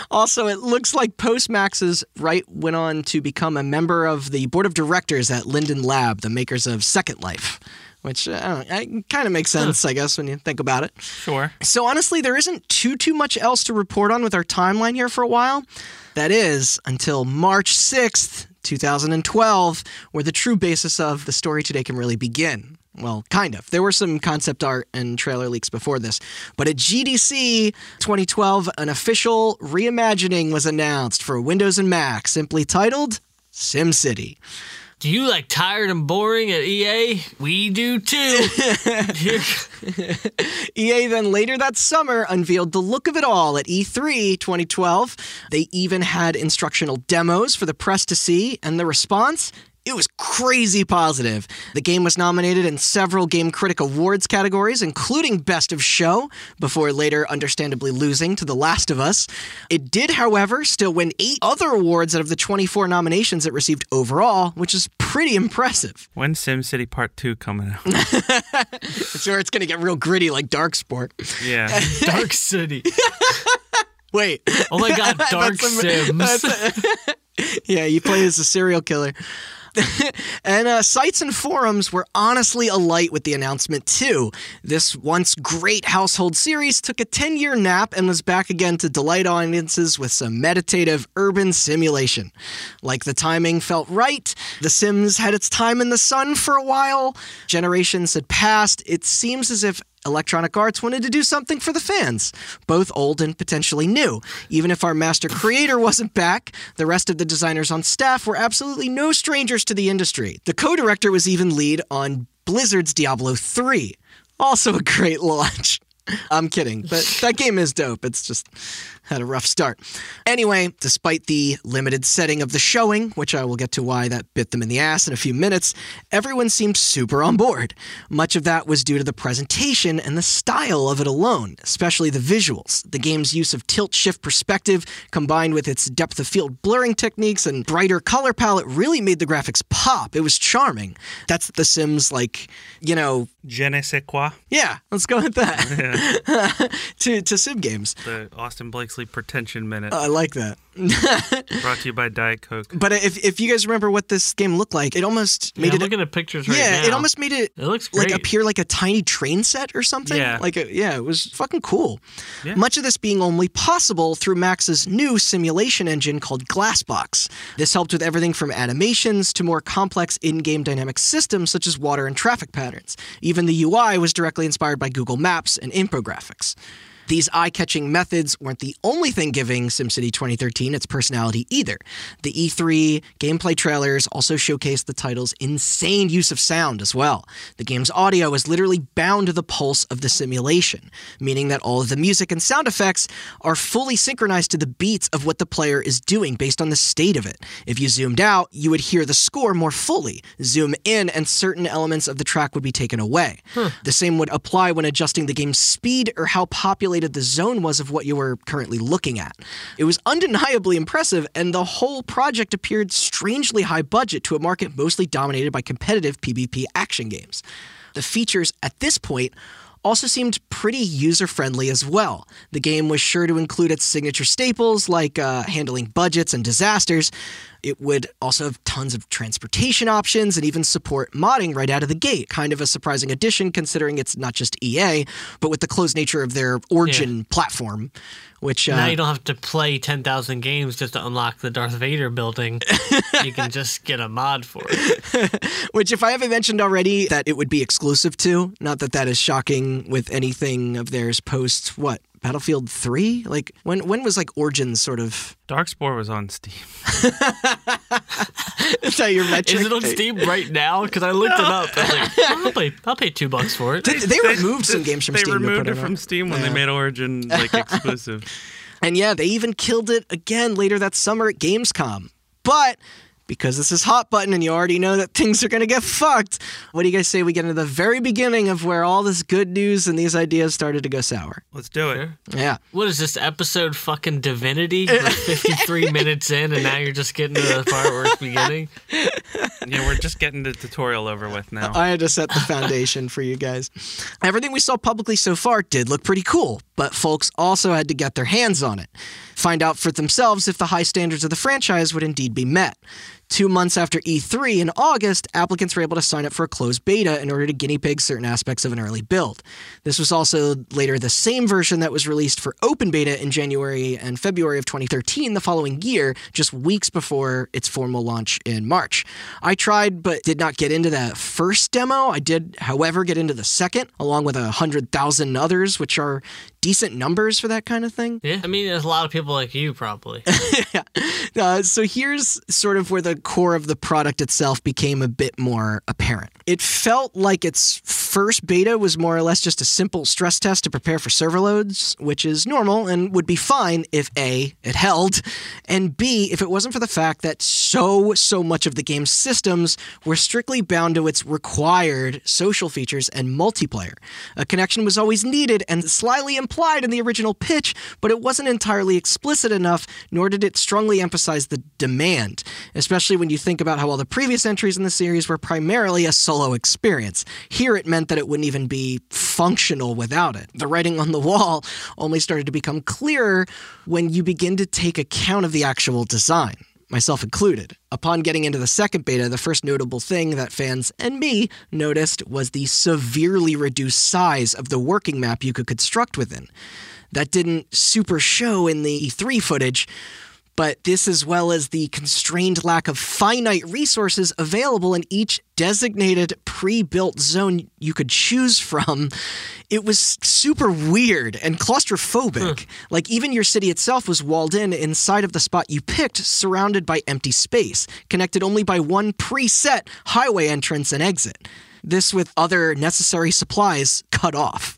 Also, it looks like Post-Maxis Wright went on to become a member of the board of directors at Linden Lab, the makers of Second Life, which uh, kind of makes sense, I guess, when you think about it. Sure. So honestly, there isn't too too much else to report on with our timeline here for a while. That is until March 6th, 2012, where the true basis of the story today can really begin. Well, kind of. There were some concept art and trailer leaks before this, but at GDC 2012, an official reimagining was announced for Windows and Mac, simply titled SimCity. Do you like tired and boring at EA? We do too. EA then later that summer unveiled the look of it all at E E3 2012. They even had instructional demos for the press to see, and the response? It was crazy positive. The game was nominated in several Game Critic Awards categories, including Best of Show, before later understandably losing to The Last of Us. It did, however, still win eight other awards out of the 24 nominations it received overall, which is pretty impressive. When's SimCity Part 2 coming out? Sure, it's going to get real gritty like Darkspore. Yeah. Dark City. Wait. Oh my god, Dark That's a- Sims. Yeah, you play as a serial killer. and uh, sites and forums were honestly alight with the announcement, too. This once great household series took a 10 year nap and was back again to delight audiences with some meditative urban simulation. Like the timing felt right, The Sims had its time in the sun for a while, generations had passed. It seems as if Electronic Arts wanted to do something for the fans, both old and potentially new. Even if our master creator wasn't back, the rest of the designers on staff were absolutely no strangers to the industry. The co director was even lead on Blizzard's Diablo 3. Also a great launch. I'm kidding, but that game is dope. It's just had a rough start. Anyway, despite the limited setting of the showing, which I will get to why that bit them in the ass in a few minutes, everyone seemed super on board. Much of that was due to the presentation and the style of it alone, especially the visuals. The game's use of tilt shift perspective, combined with its depth of field blurring techniques and brighter color palette, really made the graphics pop. It was charming. That's The Sims, like, you know, Je ne sais quoi. yeah, let's go with that. minute. to, to sim games. The Austin Blakesley pretension minute. I like that. brought to you by Diet Coke. But if, if you guys remember what this game looked like, it almost Yeah, made I'm it. looking at pictures right yeah, now. it almost made it It looks like appear like a tiny train set or something. Yeah. Like a, yeah, it was fucking cool. Yeah. Much of this being only possible through Maxis' new simulation engine called Glassbox. This helped with everything from animations to more complex in-game dynamic systems such as water and traffic patterns. Even the UI was directly inspired by Google Maps and infographics. These eye catching methods weren't the only thing giving SimCity 2013 its personality either. The E3 gameplay trailers also showcased the title's insane use of sound as well. The game's audio is literally bound to the pulse of the simulation, meaning that all of the music and sound effects are fully synchronized to the beats of what the player is doing based on the state of it. If you zoomed out, you would hear the score more fully. Zoom in, and certain elements of the track would be taken away. The same would apply when adjusting the game's speed or how populated the zone was of what you were currently looking at. It was undeniably impressive, and the whole project appeared strangely high budget to a market mostly dominated by competitive PvP action games. The features at this point also seemed pretty user friendly as well. The game was sure to include its signature staples like uh, handling budgets and disasters. It would also have tons of transportation options and even support modding right out of the gate. Kind of a surprising addition considering it's not just EA, but with the closed nature of their Origin platform, which uh, now you don't have to play 10,000 games just to unlock the Darth Vader building. you can just get a mod for it. Which, if I haven't mentioned already, that it would be exclusive to. Not that that is shocking with anything of theirs post what Battlefield Three. Like when when was like Origins sort of? Darkspore was on Steam. Is that your metric? Is it on Steam right now? Because I looked it up. I was like, I'll pay, I'll pay two bucks for it. They, they removed some games from they Steam. to removed put it from on. Steam when Yeah. they made Origin like exclusive. And yeah, they even killed it again later that summer at Gamescom. But because this is hot button and you already know that things are going to get fucked, what do you guys say we get into the very beginning of where all this good news and these ideas started to go sour? Let's do it. Yeah. What is this episode fucking Divinity? We're 53 minutes in, and now you're just getting to the part where it's beginning. Yeah, we're just getting the tutorial over with now. I had to set the foundation for you guys. Everything we saw publicly so far did look pretty cool, but folks also had to get their hands on it. Find out for themselves if the high standards of the franchise would indeed be met. Two months after E3 in August, applicants were able to sign up for a closed beta in order to guinea pig certain aspects of an early build. This was also later the same version that was released for open beta in January and February of 2013, the following year, just weeks before its formal launch in March. I tried but did not get into that first demo. I did, however, get into the second, along with a hundred thousand others, which are decent numbers for that kind of thing. Yeah, I mean, there's a lot of people like you probably. Uh, so here's sort of where the core of the product itself became a bit more apparent. It felt like its first beta was more or less just a simple stress test to prepare for server loads, which is normal and would be fine if A, it held, and B, if it wasn't for the fact that so, so much of the game's systems were strictly bound to its required social features and multiplayer. A connection was always needed and slyly implied in the original pitch, but it wasn't entirely explicit enough, nor did it strongly emphasize the demand, especially when you think about how all the previous entries in the series were primarily a solo experience. Here it meant that it wouldn't even be functional without it. The writing on the wall only started to become clearer when you begin to take account of the actual design myself included. Upon getting into the second beta, the first notable thing that fans and me noticed was the severely reduced size of the working map you could construct within. That didn't super show in the E3 footage, but this as well as the constrained lack of finite resources available in each designated pre-built zone you could choose from it was super weird and claustrophobic. Hmm. Like even your city itself was walled in inside of the spot you picked surrounded by empty space connected only by one preset highway entrance and exit. This with other necessary supplies cut off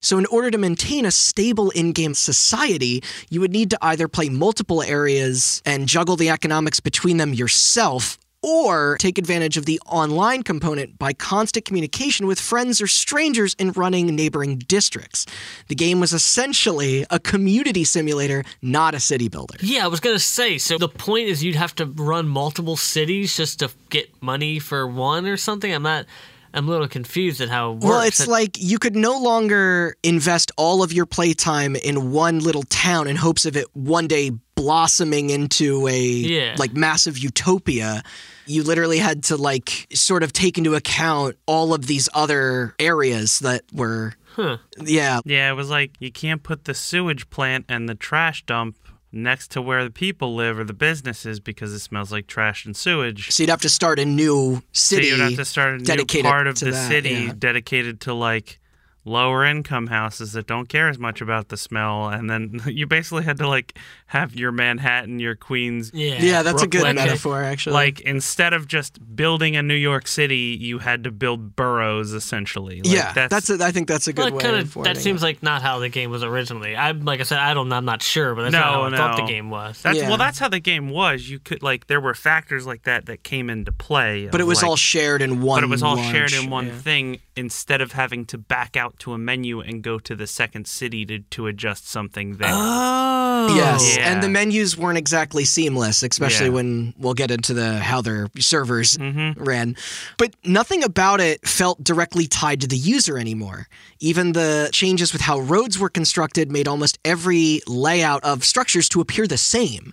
so, in order to maintain a stable in game society, you would need to either play multiple areas and juggle the economics between them yourself, or take advantage of the online component by constant communication with friends or strangers in running neighboring districts. The game was essentially a community simulator, not a city builder. Yeah, I was gonna say. So the point is, you'd have to run multiple cities just to get money for one or something. I'm not. I'm a little confused at how it works. Well, it's That- like you could no longer invest all of your playtime in one little town in hopes of it one day blossoming into a Yeah. like massive utopia. You literally had to like sort of take into account all of these other areas that were Huh. yeah. Yeah, it was like you can't put the sewage plant and the trash dump next to where the people live or the businesses because it smells like trash and sewage. So you'd have to start a new city. So you'd have to start a new part of the that, city yeah. dedicated to like lower income houses that don't care as much about the smell and then you basically had to like have your Manhattan, your Queens yeah, Yeah, that's a good metaphor actually. like instead of just building a New York City, you had to build boroughs essentially. Like, yeah, that's, a, I think that's a good Well, way of of. wording That it. seems like not how the game was originally. i'm like I said, I don't. I'm not sure, but that's No, not how I thought the game was. That's Yeah. well. That's how the game was. You could like there were factors like that that came into play. But it was like- all shared in one. But it was all large- shared in one yeah. thing instead of having to back out to a menu and go to the second city to to adjust something there. Oh, Yes, Yeah. and the menus weren't exactly seamless, especially Yeah. when we'll get into the how their servers Mm-hmm. ran. But nothing about it felt directly tied to the user anymore. Even the changes with how roads were constructed made almost every layout of structures to appear the same.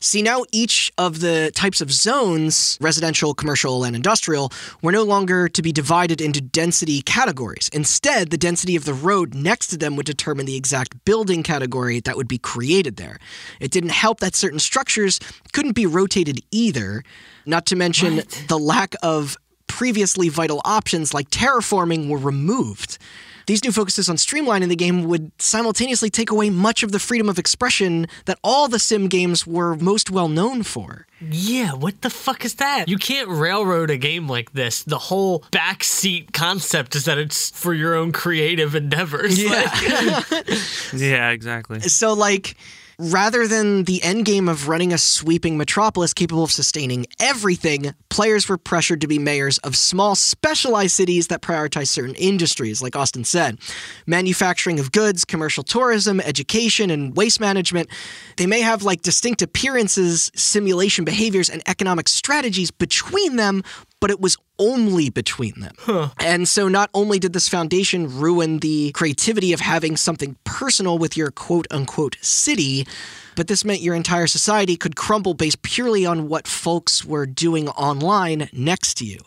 See, now each of the types of zones, residential, commercial, and industrial, were no longer to be divided into density categories. Instead, the density of the road next to them would determine the exact building category that would be created there. It didn't help that certain structures couldn't be rotated either, not to mention the lack of previously vital options like terraforming were removed. These new focuses on streamlining the game would simultaneously take away much of the freedom of expression that all the sim games were most well known for. Yeah, what the fuck is that? You can't railroad a game like this. The whole backseat concept is that it's for your own creative endeavors. Like, yeah, exactly. So, like, rather than the end game of running a sweeping metropolis capable of sustaining everything, players were pressured to be mayors of small, specialized cities that prioritize certain industries, like Austin said. Manufacturing of goods, commercial tourism, education, and waste management. They may have like distinct appearances, simulation behaviors, and economic strategies between them, but it was only between them. And so not only did this foundation ruin the creativity of having something personal with your quote unquote city, but this meant your entire society could crumble based purely on what folks were doing online next to you.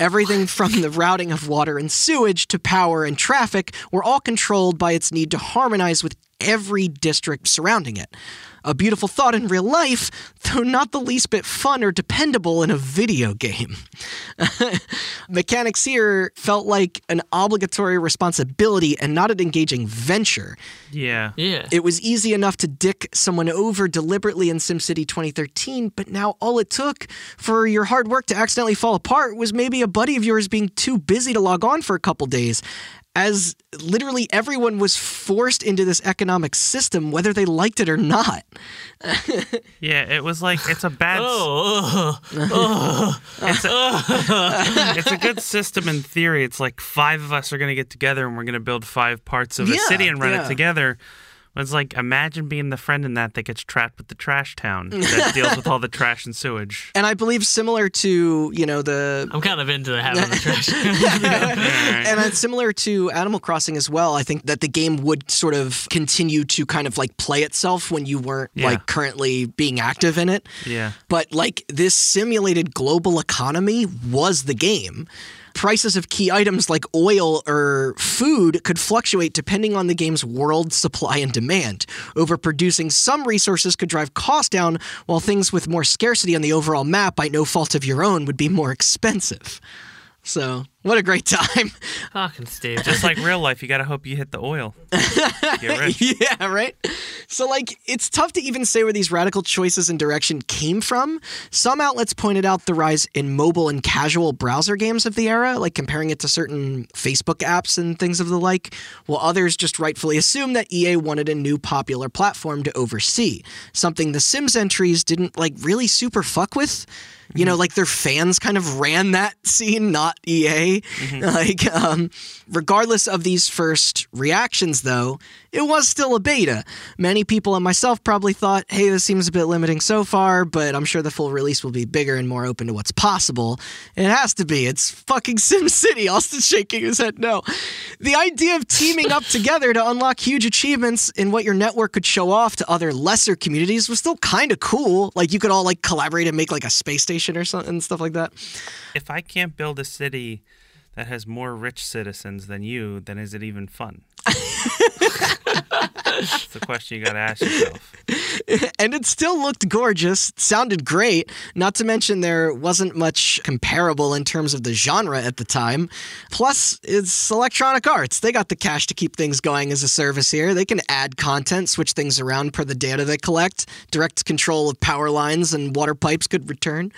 Everything from the routing of water and sewage to power and traffic were all controlled by its need to harmonize with every district surrounding it. A beautiful thought in real life, though not the least bit fun or dependable in a video game. Mechanics here felt like an obligatory responsibility and not an engaging venture. Yeah. yeah. It was easy enough to dick someone over deliberately in SimCity 2013, but now all it took for your hard work to accidentally fall apart was maybe a buddy of yours being too busy to log on for a couple days. As literally everyone was forced into this economic system, whether they liked it or not. Yeah, it was like it's a bad oh, oh, it's a, it's a good system in theory. It's like five of us are going to get together and we're going to build five parts of a Yeah, city and run yeah. it together. It's like imagine being the friend in that that gets trapped with the trash town that deals with all the trash and sewage. And I believe similar to, you know, the I'm kind of into the having the trash. and it's similar to Animal Crossing as well. I think that the game would sort of continue to kind of like play itself when you weren't Yeah. like currently being active in it. Yeah. But like this simulated global economy was the game. Prices of key items like oil or food could fluctuate depending on the game's world supply and demand. Overproducing some resources could drive costs down, while things with more scarcity on the overall map by no fault of your own would be more expensive. So, what a great time. Fucking Steve. Just like real life, you got to hope you hit the oil. Yeah, right? So, like, it's tough to even say where these radical choices and direction came from. Some outlets pointed out the rise in mobile and casual browser games of the era, like comparing it to certain Facebook apps and things of the like, while others just rightfully assume that EA wanted a new popular platform to oversee, something the Sims entries didn't, like, really super fuck with. You know, mm-hmm. like their fans kind of ran that scene, not EA. Okay. Like, um, regardless of these first reactions, though, it was still a beta. Many people and myself probably thought, hey, this seems a bit limiting so far, but I'm sure the full release will be bigger and more open to what's possible. It has to be. It's fucking SimCity. Austin's shaking his head no. The idea of teaming up together to unlock huge achievements in what your network could show off to other lesser communities was still kind of cool. Like you could all like collaborate and make like a space station or something and stuff like that. If I can't build a city that has more rich citizens than you, then is it even fun? That's the question you got to ask yourself. and it still looked gorgeous, sounded great. Not to mention, there wasn't much comparable in terms of the genre at the time. Plus, it's Electronic Arts. They got the cash to keep things going as a service here. They can add content, switch things around per the data they collect. Direct control of power lines and water pipes could return.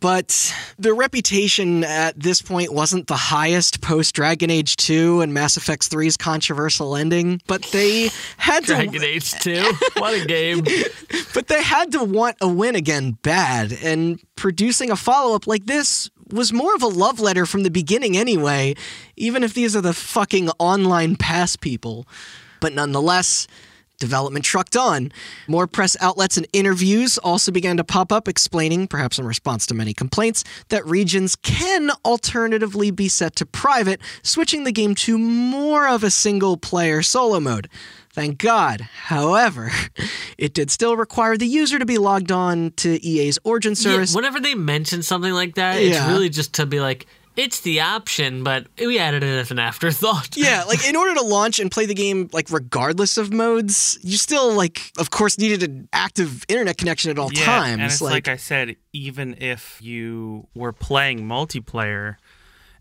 But their reputation at this point wasn't the highest post Dragon Age 2 and Mass Effect 3's controversial ending, but they had to Dragon Age 2. What a game. but they had to want a win again bad, and producing a follow up like this was more of a love letter from the beginning anyway, even if these are the fucking online pass people. But nonetheless, Development trucked on. More press outlets and interviews also began to pop up explaining, perhaps in response to many complaints, that regions can alternatively be set to private, switching the game to more of a single player solo mode. Thank God. However, it did still require the user to be logged on to EA's Origin service. Yeah, whenever they mention something like that, it's really just to be like, it's the option, but we added it as an afterthought. Yeah, like in order to launch and play the game, like regardless of modes, you still like, of course, needed an active internet connection at all Yeah, times. and it's like, I said, even if you were playing multiplayer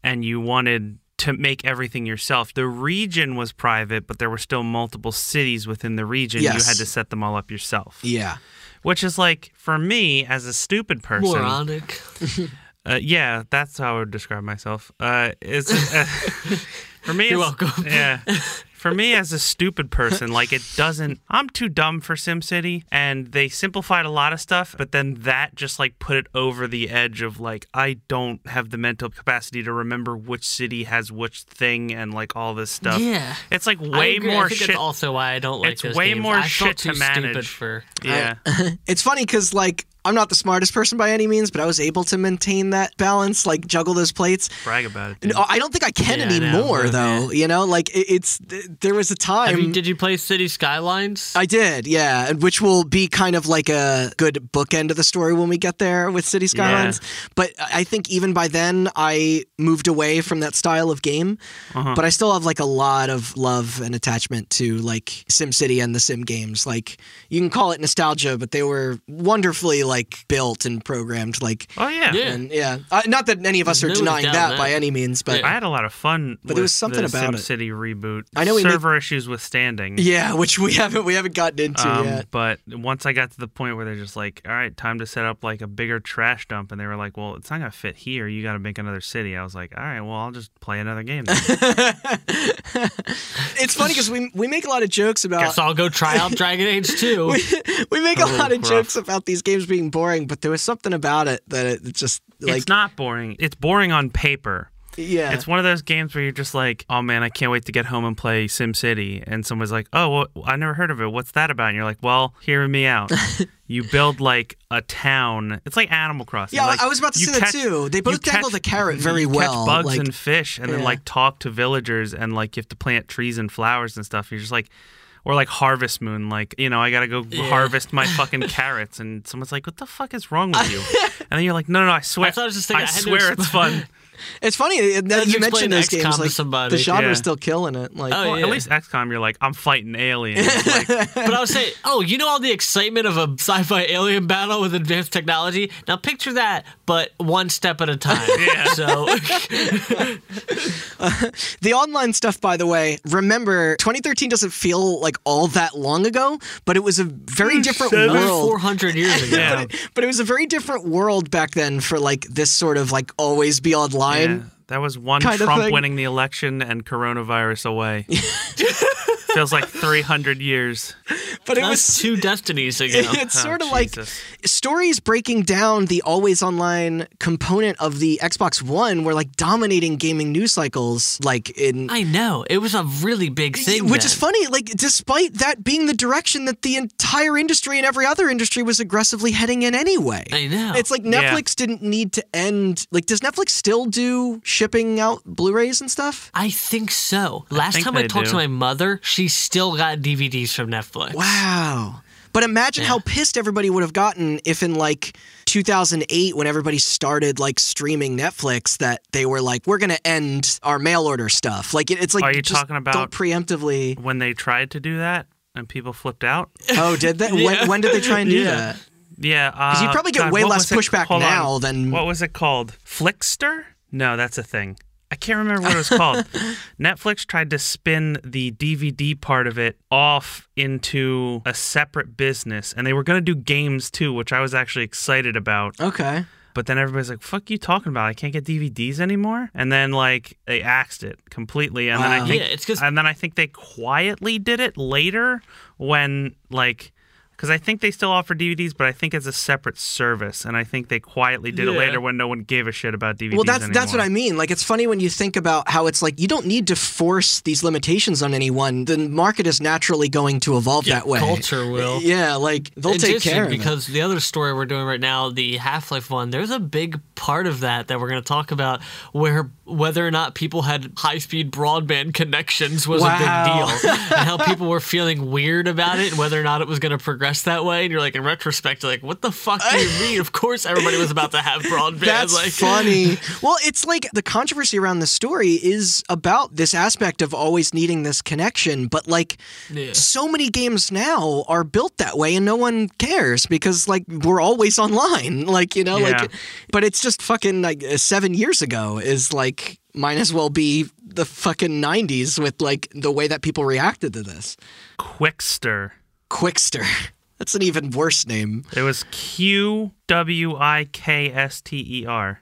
and you wanted to make everything yourself, the region was private, but there were still multiple cities within the region. You had to set them all up yourself. yeah, Which is like, for me as a stupid person, Moronic. uh, yeah, that's how I would describe myself. Uh, it's uh, for me. You're it's- welcome. Yeah, for me as a stupid person, like it doesn't. I'm too dumb for SimCity, and they simplified a lot of stuff, but then that just like put it over the edge of like I don't have the mental capacity to remember which city has which thing and like all this stuff. Yeah. it's like I way agree. more I think shit. that's also why I don't like It's those way games. more I shit to too Stupid manage. for yeah, it's funny because like I'm not the smartest person by any means, but I was able to maintain that balance, like juggle those plates. brag about it. dude. No, I don't think I can Yeah, anymore, but, though. You know, like it, it's there was a time. You, did you play Cities: Skylines? I did, yeah, and which will be kind of like a good bookend of the story when we get there with Cities: Skylines. But I think even by then, I moved away from that style of game. Uh-huh. But I still have like a lot of love and attachment to like SimCity and the Sim games. Like you can call it nostalgia, but they were wonderfully like built and programmed. Like, oh yeah. Yeah. and yeah, uh, not that any of us are No denying that that. by any means, but. Yeah. I had a lot of fun. But there was something the about it. SimCity reboot. I know we make- server issues withstanding. Yeah, which we haven't we haven't gotten into Um, yet. But once I got to the point where they're just like, all right, time to set up like a bigger trash dump, and they were like, well, it's not gonna fit here. You got to make another city. I was like, all right, well, I'll just play another game. Then. It's funny because we we make a lot of jokes about Guess I'll go try out Dragon Age 2. we make a lot of rough. jokes about these games being boring, but there was something about it that it just like it's not boring. It's boring on paper. yeah. It's one of those games where you're just like, oh man, I can't wait to get home and play SimCity. And someone's like, oh, well, I never heard of it. What's that about? And you're like, well, hear me out. you build like a town. It's like Animal Crossing. Yeah, Like, I was about to say that too. They both dangle catch- the carrot very well, Catch bugs like- and fish, and then like talk to villagers, and like you have to plant trees and flowers and stuff. You're just like. Or like Harvest Moon, like you know, I gotta go Yeah. harvest my fucking carrots, and someone's like, "What the fuck is wrong with you?" and then you're like, "No, no, no, I swear, I thought I was just thinking I I swear it's fun." it's funny uh, that Let's you mentioned those XCOM games. Like somebody. the genre's Yeah. still killing it. Like Oh, Well, yeah. At least XCOM, you're like, I'm fighting aliens. Like, But I was say, oh, you know all the excitement of a sci-fi alien battle with advanced technology. Now picture that, but one step at a time. Yeah. So the online stuff, by the way, remember 2013 doesn't feel like all that long ago, but it was a very different that was world. 400 years ago. Yeah. But it, but it was a very different world back then for like this sort of like always be online. Yeah, that was one Trump winning the election and coronavirus away. Feels like 300 years. but it That's was two destinies ago. it's Oh, sort of like stories breaking down the always online component of the Xbox One were like dominating gaming news cycles like in I know. It was a really big thing. which is funny like despite that being the direction that the entire industry and every other industry was aggressively heading in anyway I know. it's like Yeah. netflix didn't need to end like does netflix still do shipping out blu-rays and stuff I think so. Last think time I talked do. to my mother, she still got DVDs from Netflix. wow but imagine how pissed everybody would have gotten if in like 2008 when everybody started like streaming netflix that they were like we're gonna end our mail order stuff like it, it's like Are you just talking about- don't preemptively When they tried to do that and people flipped out. oh did that Yeah. when, when did they try and do Yeah. that Yeah. Because Uh, you probably get God, way less was it- pushback hold on. now than What was it called? Flixster? No, that's a thing. I can't remember what it was called. Netflix tried to spin the DVD part of it off into a separate business, and they were going to do games too, which I was actually excited about. okay. But then everybody's like, "Fuck you talking about? I can't get DVDs anymore." And then like they axed it completely, and then I think, Yeah, it's 'cause- and then I think they quietly did it later when like. Because I think they still offer DVDs, but I think it's a separate service, and I think they quietly did it later when no one gave a shit about DVDs. Well, that's that's what. I mean. Like, it's funny when you think about how it's like you don't need to force these limitations on anyone. The market is naturally going to evolve that way. Culture will. Yeah, like they'll It's take interesting care of it. because the other story we're doing right now, the Half Life one, there's a big part of that that we're going to talk about where whether or not people had high speed broadband connections was Wow. a big deal, and how people were feeling weird about it, and whether or not it was going to progress that way. And you're like, in retrospect, you're like, what the fuck do you mean? Of course, everybody was about to have broadband. That's like, funny. Well, it's like the controversy around the story is about this aspect of always needing this connection, but like Yeah. so many games now are built that way and no one cares because like we're always online. Like, you know, Yeah. like but it's just fucking like uh, 7 years ago is like might as well be the fucking 90s with like the way that people reacted to this. Qwikster. Qwikster. That's an even worse name. It was Q W I K S T E R.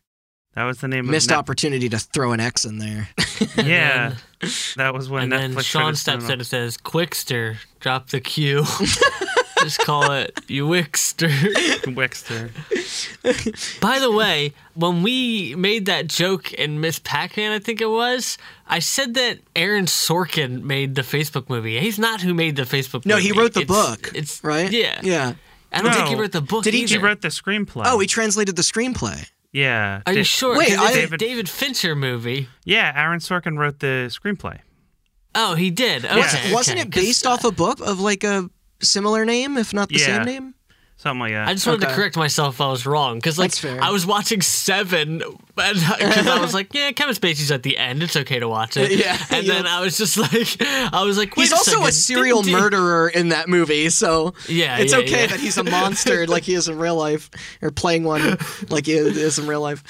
That was the name Missed of Net- opportunity to throw an X in there. Yeah, that was when And Netflix. then Sean tried to steps in and says, Qwikster, drop the Q. Just call it you Wickster. off By the way, when we made that joke in Miss Pac-Man, I think it was, I said that Aaron Sorkin made the Facebook movie. He's not who made the Facebook No, movie. No, he wrote the It's- book. It's right? Yeah. Yeah. I don't think he wrote the book. Did he- either. He wrote the screenplay. Oh, he translated the screenplay. yeah. Are you sure? Wait, 'Cause it's I- a David- David Fincher movie. Yeah, Aaron Sorkin wrote the screenplay. Oh, he did. Okay, Was, wasn't okay. it 'Cause based off a book of like a similar name, if not the Yeah. same name? Something like that. I just wanted Okay. to correct myself if I was wrong because like That's fair. I was watching Seven and I was like, yeah, Kevin Spacey's at the end. It's okay to watch it. Yeah, and yeah. then I was just like, I was like, Wait He's a also second, a serial didn't murderer in that movie, so Yeah, it's yeah, okay yeah. that he's a monster like he is in real life, or playing one like he is in real life.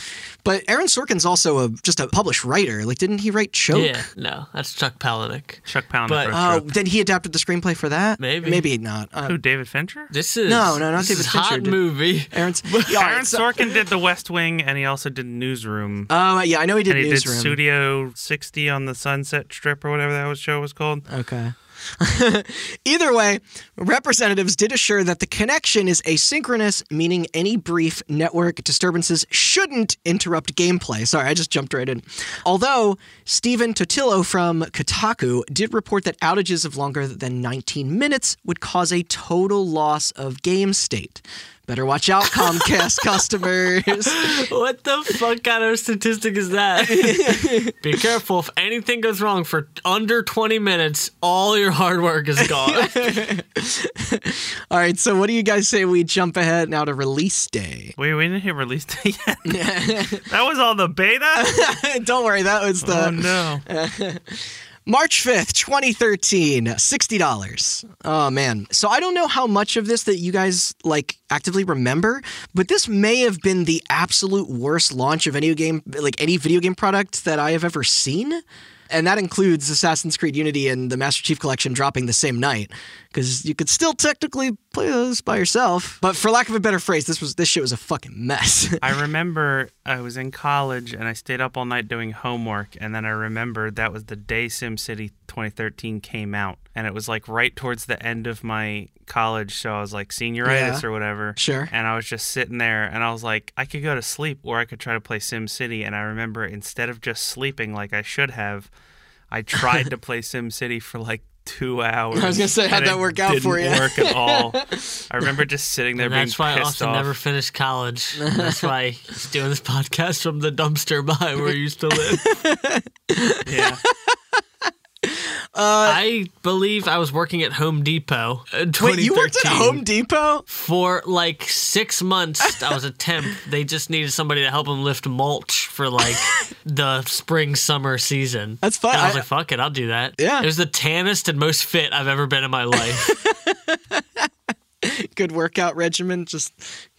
But Aaron Sorkin's also a just a published writer. Like, didn't he write Choke? Yeah, no, that's Chuck Palahniuk. Chuck Palahniuk But- wrote Oh, Choke. then he adapted the screenplay for that. Maybe. maybe not. Uh, Who? David Fincher? This is No, no, not this David is Fincher Hot did- movie. Aaron's. Yeah, Aaron Sorkin did The West Wing, and he also did Newsroom. Oh, yeah, I know he did and he Newsroom. did Studio 60 on the Sunset Strip or whatever that show was called. Okay. Either way, representatives did assure that the connection is asynchronous, meaning any brief network disturbances shouldn't interrupt gameplay. Sorry, I just jumped right in. Although Stephen Totilo from Kotaku did report that outages of longer than 19 minutes would cause a total loss of game state. Better watch out, Comcast customers. What the fuck kind of statistic is that? Be careful. If anything goes wrong for under 20 minutes, all your hard work is gone. All right, so what do you guys say we jump ahead now to release day? Wait, we didn't hit release date yet. that was all the beta? Don't worry, that was the oh, no. March 5th, 2013, $60. Oh man. So I don't know how much of this that you guys like actively remember, but this may have been the absolute worst launch of any game like any video game product that I have ever seen. And that includes Assassin's Creed Unity and the Master Chief Collection dropping the same night, because you could still technically play those by yourself. But for lack of a better phrase, this was this shit was a fucking mess. I remember I was in college and I stayed up all night doing homework, and then I remembered that was the day SimCity 2013 came out, and it was like right towards the end of my college, so I was like senioritis Yeah. or whatever. Sure. And I was just sitting there, and I was like, I could go to sleep, or I could try to play Sim City. And I remember instead of just sleeping like I should have, I tried to play Sim City for like two hours. I was gonna say, how'd that work out for didn't you? work at all. I remember just sitting there And being that's why pissed Austin off. never finished college. That's why he's doing this podcast from the dumpster behind where he used to live. Yeah. Uh, I believe I was working at Home Depot in Wait, you worked at Home Depot? For like six months, I was a temp. They just needed somebody to help them lift mulch for like the spring summer season. That's fine. And I was I- like, "Fuck it, I'll do that." Yeah. it was the tannest and most fit I've ever been in my life. Good workout regimen. Just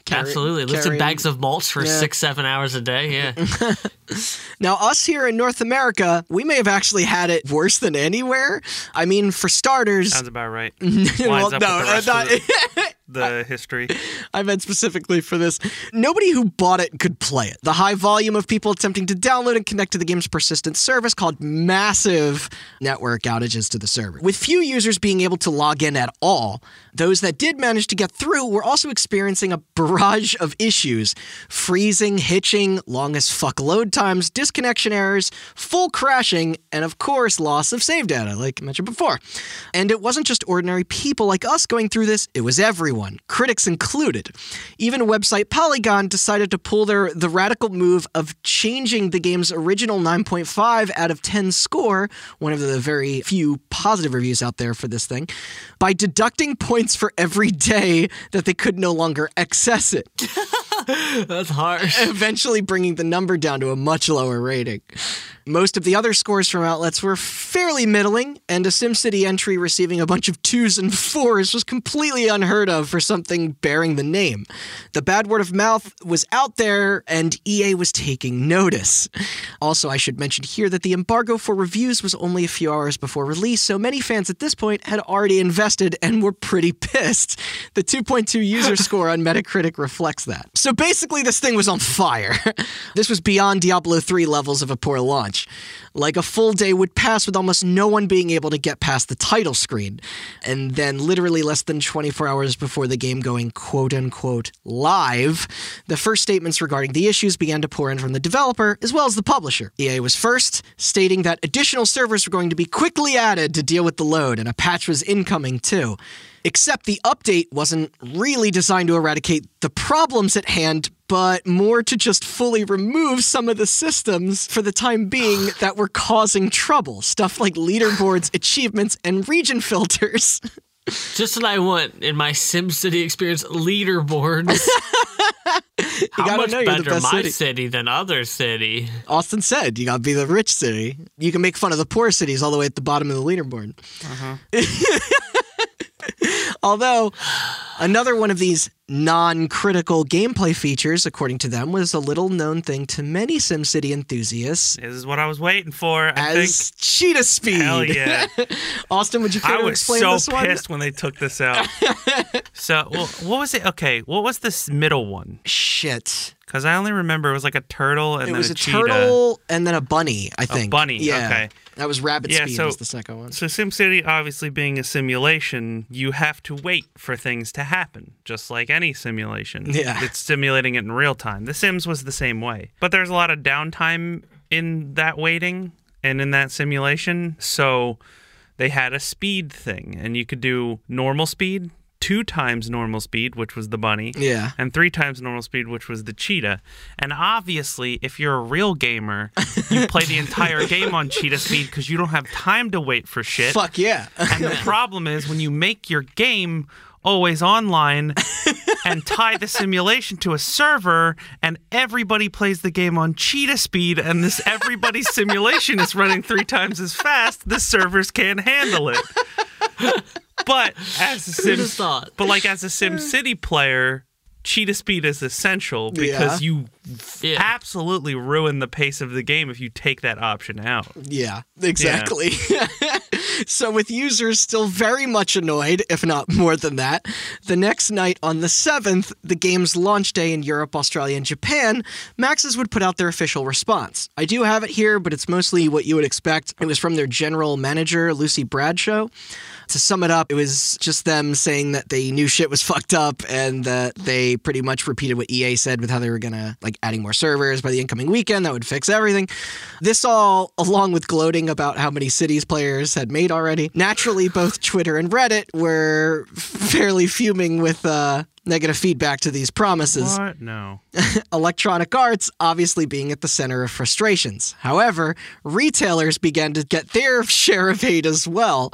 carry, Absolutely, lifted carrying- bags of mulch for Yeah. six, seven hours a day. Yeah, Now, us here in North America, we may have actually had it worse than anywhere. I mean, for starters, Sounds about right. well, Lines up no, with the rest of not- the history. I meant specifically for this. Nobody who bought it could play it. The high volume of people attempting to download and connect to the game's persistent service caused massive network outages to the server. With few users being able to log in at all, those that did manage to get through were also experiencing a barrage of issues freezing, hitching, long as fuck load times, disconnection errors, full crashing, and of course, loss of save data, like I mentioned before. And it wasn't just ordinary people like us going through this, it was everyone, critics included. Even website Polygon decided to pull their the radical move of changing the game's original 9.5 out of 10 score, one of the very few positive reviews out there for this thing, by deducting points for every day that they could no longer access it that's harsh. eventually bringing the number down to a much lower rating. Most of the other scores from outlets were fairly middling, and a SimCity entry receiving a bunch of twos and fours was completely unheard of for something bearing the name. The bad word of mouth was out there, and EA was taking notice. Also, I should mention here that the embargo for reviews was only a few hours before release, so many fans at this point had already invested and were pretty pissed. The 2.2 user score on Metacritic reflects that. So basically, this thing was on fire. this was beyond Diablo 3 levels of a poor launch. Like a full day would pass with almost no one being able to get past the title screen. And then, literally less than 24 hours before the game going quote unquote live, the first statements regarding the issues began to pour in from the developer as well as the publisher. EA was first, stating that additional servers were going to be quickly added to deal with the load, and a patch was incoming too. Except the update wasn't really designed to eradicate the problems at hand, but more to just fully remove some of the systems for the time being that were causing trouble. Stuff like leaderboards, achievements, and region filters. Just what I want in my SimCity experience leaderboards. How much better my city. city. than other city? Austin said, you gotta be the rich city. You can make fun of the poor cities all the way at the bottom of the leaderboard. Uh-huh. Although, another one of these non critical gameplay features, according to them, was a little known thing to many SimCity enthusiasts This is what I was waiting for. I as cheetah speed. Hell yeah. Austin, would you care I to explain so this one? I was so pissed when they took this out. so, well, what was it? Okay, what was this middle one? Shit. Because I only remember it was like a turtle and It then was a, a, turtle and then a bunny, I think. bunny, Yeah. okay. That was Rabbit Yeah, Speed so- was the second one. So SimCity, obviously being a simulation, you have to wait for things to happen, just like any simulation. Yeah. It's simulating it in real time. The Sims was the same way. But there's a lot of downtime in that waiting and in that simulation. So they had a speed thing, and you could do normal speed, two times normal speed, which was the bunny. Yeah. And three times normal speed, which was the cheetah. And obviously, if you're a real gamer, you play the entire game on cheetah speed because you don't have time to wait for shit. Fuck yeah. And the problem is when you make your game always online and tie the simulation to a server and everybody plays the game on cheetah speed and this everybody's simulation is running three times as fast, the servers can't handle it. But as a Sim thought? but like as a Sim City player, cheetah speed is essential because you Yeah. absolutely ruin the pace of the game if you take that option out. Yeah, exactly. so, with users still very much annoyed, if not more than that, the next night on the 7th, the game's launch day in Europe, Australia, and Japan, Maxis would put out their official response. I do have it here, but it's mostly what you would expect. It was from their general manager, Lucy Bradshaw. To sum it up, it was just them saying that they knew shit was fucked up and that they pretty much repeated what EA said with how they were gonna like adding more servers by the incoming weekend that would fix everything. This all along with gloating about how many cities players had made already. Naturally, both Twitter and Reddit were fairly fuming with uh negative feedback to these promises. What? No. Electronic Arts obviously being at the center of frustrations. However, retailers began to get their share of hate as well.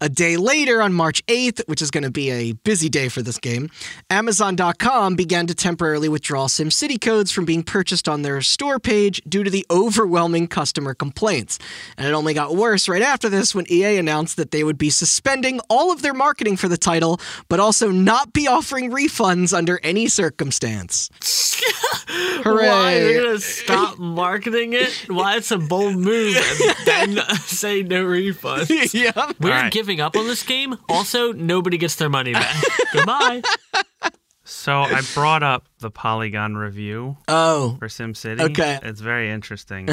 A day later, on March 8th, which is going to be a busy day for this game, Amazon.com began to temporarily withdraw SimCity codes from being purchased on their store page due to the overwhelming customer complaints. And it only got worse right after this when EA announced that they would be suspending all of their marketing for the title, but also not be offering refunds under any circumstance. Hooray! Why they're gonna stop marketing it? Why it's a bold move and then say no refund? yeah. We're All right. giving up on this game. Also, nobody gets their money back. Goodbye. So I brought up the Polygon review Oh, for SimCity. Okay. It's very interesting.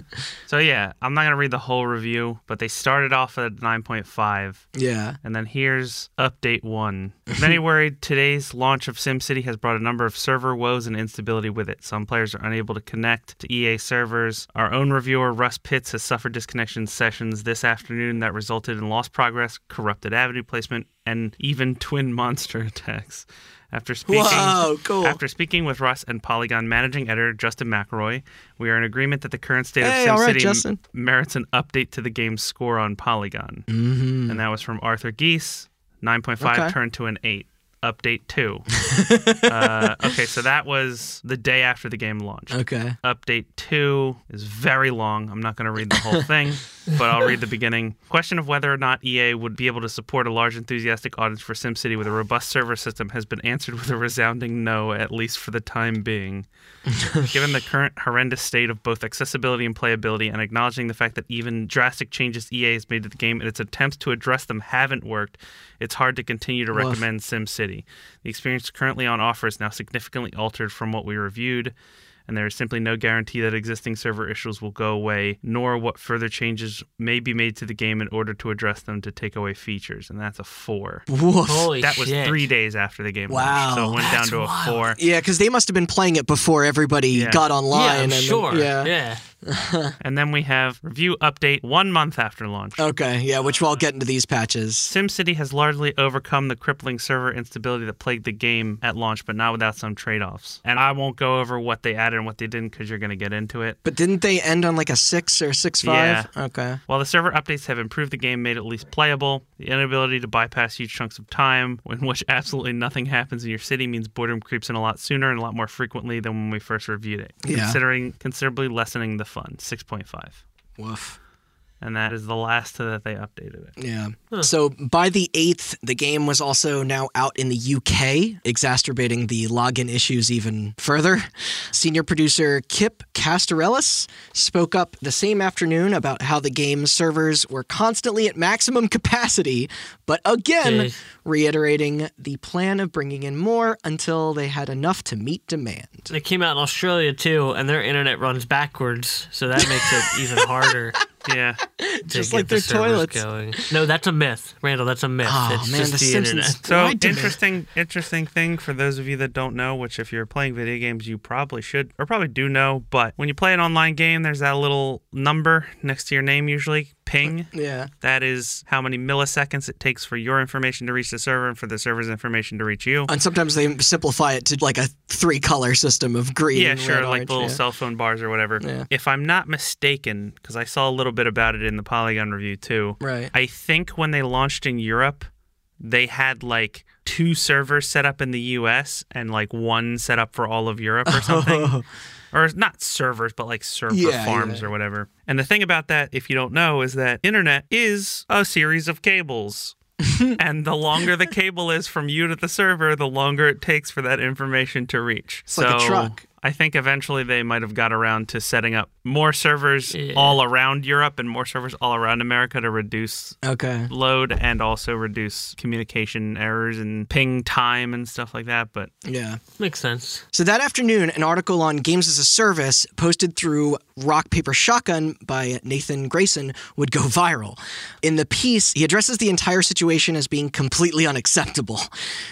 so yeah, I'm not gonna read the whole review, but they started off at 9.5. yeah. And then here's update one. Many worried today's launch of SimCity has brought a number of server woes and instability with it. Some players are unable to connect to EA servers. Our own reviewer, Russ Pitts, has suffered disconnection sessions this afternoon that resulted in lost progress, corrupted avenue placement, and even twin monster attacks. After speaking, Whoa, cool. after speaking with Russ and Polygon managing editor Justin McElroy, we are in agreement that the current state Hey, of right, SimCity Justin. merits an update to the game's score on Polygon. Mm-hmm. And that was from Arthur Gies. 9.5 Okay. turned to an 8. Update 2. uh, okay, so that was the day after the game launched. Okay. Update 2 is very long. I'm not going to read the whole thing, but I'll read the beginning. Question of whether or not EA would be able to support a large enthusiastic audience for SimCity with a robust server system has been answered with a resounding no, at least for the time being. Given the current horrendous state of both accessibility and playability, and acknowledging the fact that even drastic changes EA has made to the game and its attempts to address them haven't worked, it's hard to continue to Woof. recommend SimCity. The experience currently on offer is now significantly altered from what we reviewed, and there is simply no guarantee that existing server issues will go away, nor what further changes may be made to the game in order to address them to take away features. And that's a four. Woof. Holy That was shit. three days after the game Wow. launched, so it went That's down to a four. Yeah, because they must have been playing it before everybody Yeah. got Yeah, online. I'm and then- sure. yeah. yeah. And then we have review update one month after launch. Okay. Yeah, which we'll get into these patches. SimCity has largely overcome the crippling server instability that plagued the game at launch, but not without some trade offs. And I won't go over what they added and what they didn't because you're going to get into it. But didn't they end on like a six or six five? Yeah. Okay. While the server updates have improved the game, made it at least playable, the inability to bypass huge chunks of time in which absolutely nothing happens in your city means boredom creeps in a lot sooner and a lot more frequently than when we first reviewed it, Yeah. considering considerably lessening the fun. 6.5. Woof. And that is the last that they updated it. Yeah. So by the 8th, the game was also now out in the UK, exacerbating the login issues even further. Senior producer Kip Katsarelis spoke up the same afternoon about how the game's servers were constantly at maximum capacity, but again, Jeez. reiterating the plan of bringing in more until they had enough to meet demand. They came out in Australia too, and their internet runs backwards, so that makes it even harder. Yeah. Just like the their servers toilets. Going. No, that's a myth, Randall. That's a myth. Oh, it's man, just The the, Simpsons. internet. So Lied me. interesting, interesting thing for those of you that don't know, which if you're playing video games, you probably should or probably do know. But when you play an online game, there's that little number next to your name, usually ping. Yeah. That is how many milliseconds it takes for your information to reach the server and for the server's information to reach you. And sometimes they simplify it to like a three color system of green. Yeah, red, sure, like orange, little yeah. cell phone bars or whatever. Yeah. If I'm not mistaken, because I saw a little bit about it in the Polygon review too. Right. I think when they launched in Europe, they had like two servers set up in the US and like one set up for all of Europe or something. Oh. or not servers, but like server Yeah, farms yeah. or whatever. And the thing about that, if you don't know, is that internet is a series of cables. and the longer the cable is from you to the server, the longer it takes for that information to reach. It's like a truck. I think eventually they might have got around to setting up more servers Yeah. all around Europe and more servers all around America to reduce Okay. load and also reduce communication errors and ping time and stuff like that. But Yeah. Makes sense. So that afternoon, an article on Games as a Service posted through Rock Paper Shotgun by Nathan Grayson would go viral. In the piece, he addresses the entire situation as being completely unacceptable,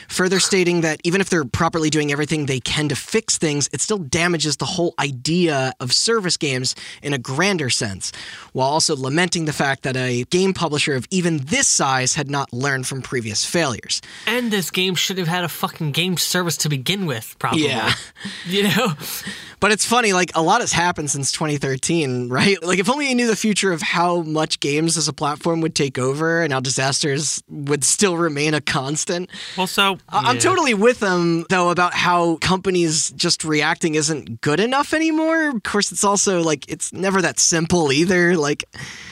further stating that even if they're properly doing everything they can to fix things, it still damages the whole idea of service games in a grander sense, while also lamenting the fact that a game publisher of even this size had not learned from previous failures. And this game should have had a fucking game service to begin with, probably. Yeah. You know? But it's funny, like a lot has happened since 2013, right? Like if only you knew the future of how much games as a platform would take over and how disasters would still remain a constant. well, so I- I'm Yeah. totally with them though about how companies just reacting isn't good enough anymore. Of course, it's also like it's never that simple either. Like,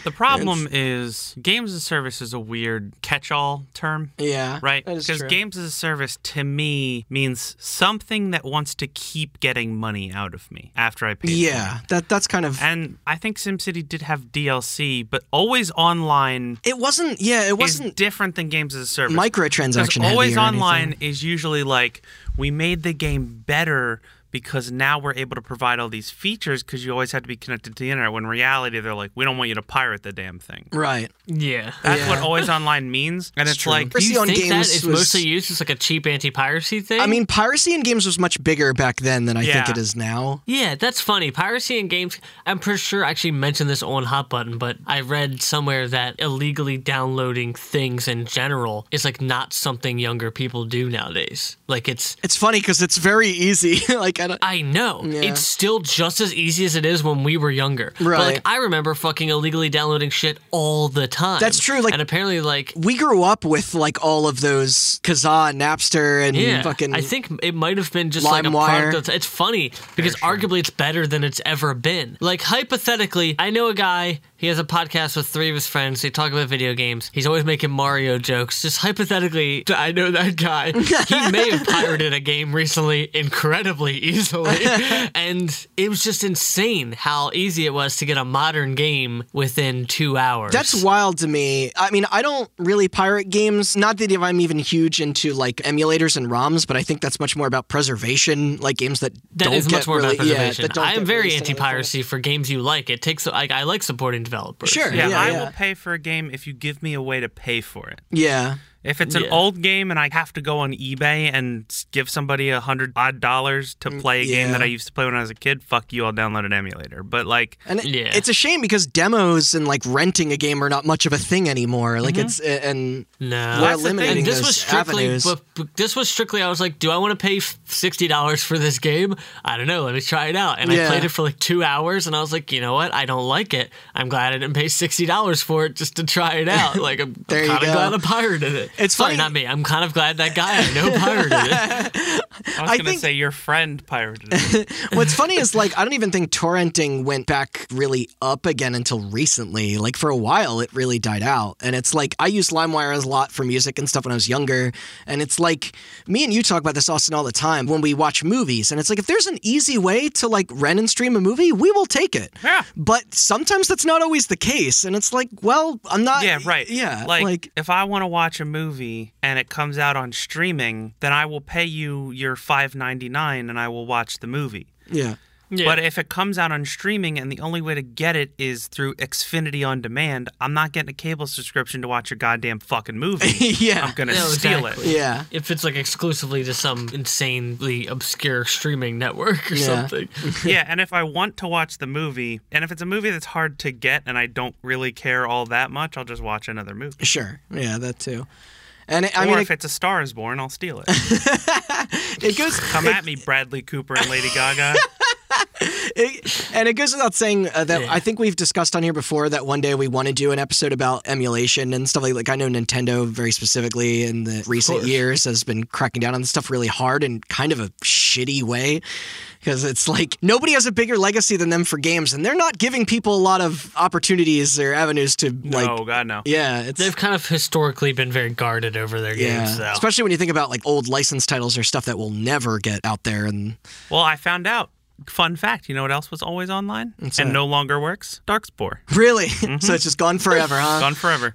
the problem is games as a service is a weird catch-all term. yeah, Right? Because games as a service to me means something that wants to keep getting money out of me after I pay. yeah, that that's kind of And I think SimCity did have DLC, but always online it wasn't. Yeah, it wasn't different than games as a service. microtransaction. Always online anything. is usually like we made the game better because now we're able to provide all these features because you always have to be connected to the internet. When in reality, they're like, we don't want you to pirate the damn thing. right. Yeah. That's Yeah. what always online means, and it's, true. like Do you Piracy on think games is was- mostly used as like a cheap anti-piracy thing? I mean, piracy in games was much bigger back then than I think it is now. Yeah, that's funny. Piracy in games. I'm pretty sure I actually mentioned this on Hot Button, but I read somewhere that illegally downloading things in general is like not something younger people do nowadays. Like it's. It's funny because it's very easy. like I. I know Yeah. it's still just as easy as it is when we were younger. But Right. like I remember fucking illegally downloading shit all the time. That's true, like- and apparently, like we grew up with like all of those Kazaa, Napster, and Yeah, fucking. I think it might have been just like a LimeWire. product. Of, it's funny because arguably it's better than it's ever been. Like hypothetically, I know a guy. He has a podcast with three of his friends. They talk about video games. He's always making Mario jokes. Just hypothetically, I know that guy. He may have pirated a game recently incredibly easily, and it was just insane how easy it was to get a modern game within two hours. That's wild to me. I mean, I don't really pirate games. Not that I'm even huge into like emulators and ROMs, but I think that's much more about preservation, like games that That don't is get much more really, about preservation. don't I am very anything. anti-piracy for games you like. It takes like I like supporting developers. Sure. yeah, Yeah, I yeah. will pay for a game if you give me a way to pay for it. Yeah. If it's an Yeah. old game and I have to go on eBay and give somebody a hundred odd dollars to play a game Mm, that I used to play when I was a kid, fuck you, I'll download an emulator. But like, And it, Yeah. it's a shame because demos and like renting a game are not much of a thing anymore. Like it's and No, we're That's the thing. eliminating and this those was strictly, avenues. but, but this was strictly. I was like, do I want to pay sixty dollars for this game? I don't know. Let me try it out. And Yeah. I played it for like two hours, and I was like, you know what? I don't like it. I'm glad I didn't pay sixty dollars for it just to try it out. Like I'm, There you kind of glad I pirated it. It's Sorry, funny- not me. I'm kind of glad that guy I know pirated it. I was I gonna think- say your friend pirated it. What's funny is like I don't even think torrenting went back really up again until recently. Like for a while, it really died out. And it's like I used LimeWire a lot for music and stuff when I was younger. And it's like me and you talk about this, Austin, all the time when we watch movies. And it's like if there's an easy way to like rent and stream a movie, we will take it. Yeah. But sometimes that's not always the case. And it's like, well, I'm not. yeah, right. Yeah. Like, like if I want to watch a movie and it comes out on streaming, then I will pay you your five ninety nine and I will watch the movie. yeah. Yeah. But if it comes out on streaming and the only way to get it is through Xfinity on demand, I'm not getting a cable subscription to watch a goddamn fucking movie. Yeah. I'm gonna No, steal exactly. it. Yeah. if it's like exclusively to some insanely obscure streaming network or Yeah. something. yeah, and if I want to watch the movie, and if it's a movie that's hard to get and I don't really care all that much, I'll just watch another movie. Sure. Yeah, that too. And it, I or mean, if it, it's A Star is Born, I'll steal it. it goes. Come at me, Bradley Cooper and Lady Gaga. It- and it goes without saying uh, that Yeah. I think we've discussed on here before that one day we want to do an episode about emulation and stuff like like I know Nintendo very specifically in the recent years has been cracking down on this stuff really hard in kind of a shitty way because it's like nobody has a bigger legacy than them for games and they're not giving people a lot of opportunities or avenues to like no, God no. yeah it's They've kind of historically been very guarded over their yeah games. So. especially when you think about like old license titles or stuff that will never get out there and Well, I found out. Fun fact. You know what else was always online What's and that? no longer works? Darkspore. really so it's just gone forever huh Gone forever.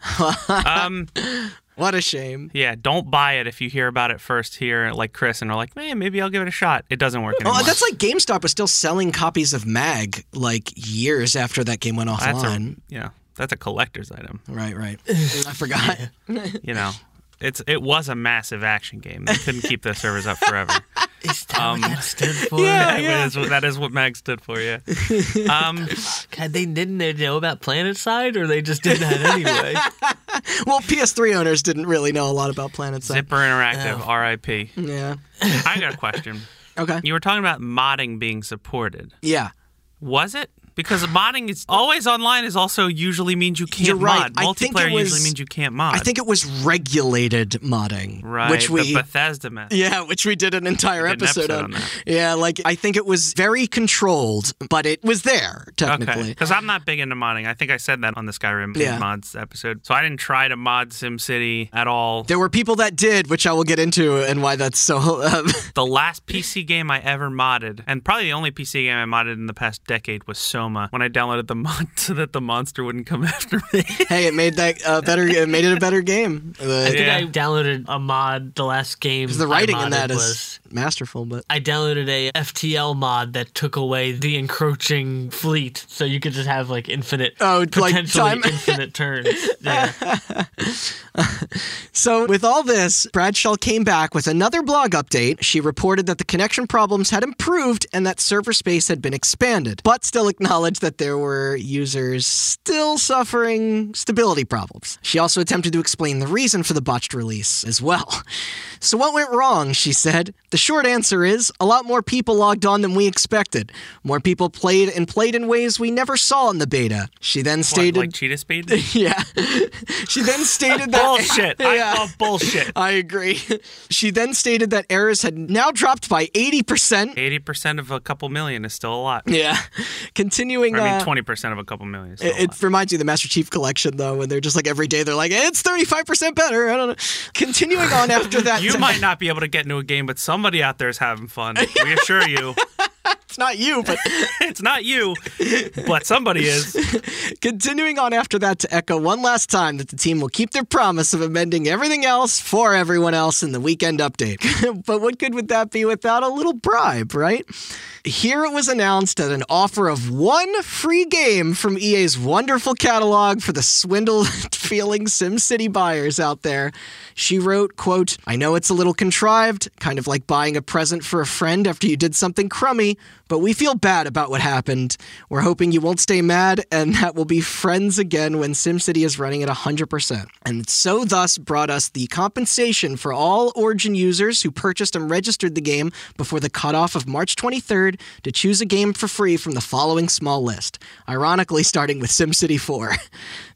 um, what a shame yeah, don't buy it if you hear about it first here, like Chris, and are like, man, maybe I'll give it a shot. It doesn't work anymore. Well, that's like GameStop was still selling copies of Mag like years after that game went That's offline. a, yeah, that's a collector's item. Right, right. I forgot. You know, it's it was a massive action game. They couldn't keep the servers up forever. Is that Um, what that stood for? Yeah. That is what- that is what Mag stood for. Yeah. Um, God, they didn't they know about PlanetSide, or they just did that anyway. Well, PS3 owners didn't really know a lot about Planet Side. Zipper Interactive, R.I.P. Yeah. I got a question. Okay. You were talking about modding being supported. Yeah. Was it? Because modding is always online is also usually means you can't You're right. mod. I think Multiplayer was- usually means you can't mod. I think it was regulated modding, right. which we the Bethesda method. yeah, which we did an entire did an episode, episode on. Yeah, like I think it was very controlled, but it was there technically. Okay. Because I'm not big into modding. I think I said that on the Skyrim Yeah. mods episode. So I didn't try to mod SimCity at all. There were people that did, which I will get into, and why that's so. Uh, The last PC game I ever modded, and probably the only PC game I modded in the past decade, was Soma. When I downloaded the mod so that the monster wouldn't come after me. hey, it made that uh, better. It made it a better game. Uh, I think Yeah. I downloaded a mod. The last game the writing I in that modded is was masterful, but I downloaded a FTL mod that took away the encroaching fleet, so you could just have like infinite, Oh, potentially time- infinite turns. Yeah. So, with all this, Bradshaw came back with another blog update. She reported that the connection problems had improved and that server space had been expanded, but still acknowledged that there were users still suffering stability problems. She also attempted to explain the reason for the botched release as well. So, what went wrong? She said. The short answer is a lot more people logged on than we expected. More people played and played in ways we never saw in the beta. She then What, stated. like cheetah speed? yeah. she then stated that. bullshit. Yeah. I bullshit. I agree. She then stated that errors had now dropped by 80%. Eighty percent of a couple million is still a lot. Yeah. Continuing I mean, uh, twenty percent of a couple million. It, it reminds you of the Master Chief collection though, when they're just like every day they're like, it's 35% better. I don't know. Continuing on after that. You might not be able to get into a game, but somebody out there is having fun. We assure you, It's not you, but it's not you, but somebody is. continuing on after that to echo one last time that the team will keep their promise of amending everything else for everyone else in the weekend update. but what good would that be without a little bribe, right? Here it was announced that an offer of one free game from EA's wonderful catalog for the swindled feeling SimCity buyers out there. She wrote, quote, I know it's a little contrived, kind of like buying a present for a friend after you did something crummy, but we feel bad about what happened. We're hoping you won't stay mad and that we'll be friends again when SimCity is running at 100%. And so thus brought us the compensation for all Origin users who purchased and registered the game before the cutoff of March 23rd to choose a game for free from the following small list. Ironically, starting with SimCity 4.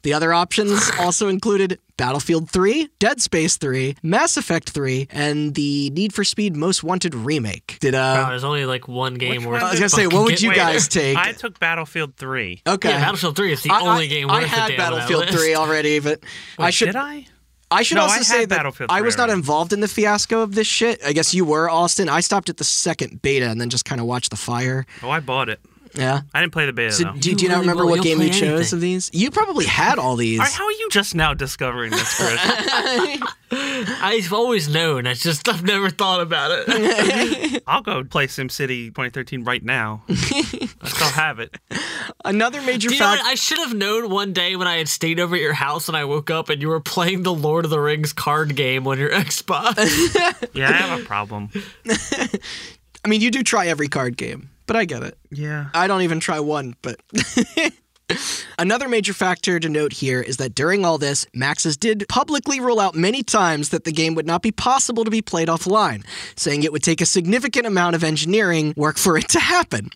The other options also included Battlefield 3, Dead Space 3, Mass Effect 3, and the Need for Speed Most Wanted remake. Did Wow, uh there's only like one game Which worth. I was gonna say, what would you Wait, guys take? I took Battlefield 3. okay. Yeah, Battlefield 3 is the I- only I- game I worth had a damn on Battlefield 3 already, but I should Did I? I should No, also I say that Battlefield I was not involved in the fiasco of this shit. I guess you were, Austin. I stopped at the second beta and then just kind of watched the fire. Oh, I bought it. Yeah. I didn't play the beta So though. do, do You you not remember will. what You'll game you chose anything. of these? You probably had all these. All right, how are you just now discovering this, Chris? I've always known. I just I've never thought about it. I'll go play SimCity 2013 right now. I still have it. Another major Do you know fact. what? I should have known one day when I had stayed over at your house and I woke up and you were playing the Lord of the Rings card game on your Xbox. Yeah, I have a problem. I mean, you do try every card game, but I get it. Yeah. I don't even try one, but. Another major factor to note here is that during all this, Maxis did publicly rule out many times that the game would not be possible to be played offline, saying it would take a significant amount of engineering work for it to happen.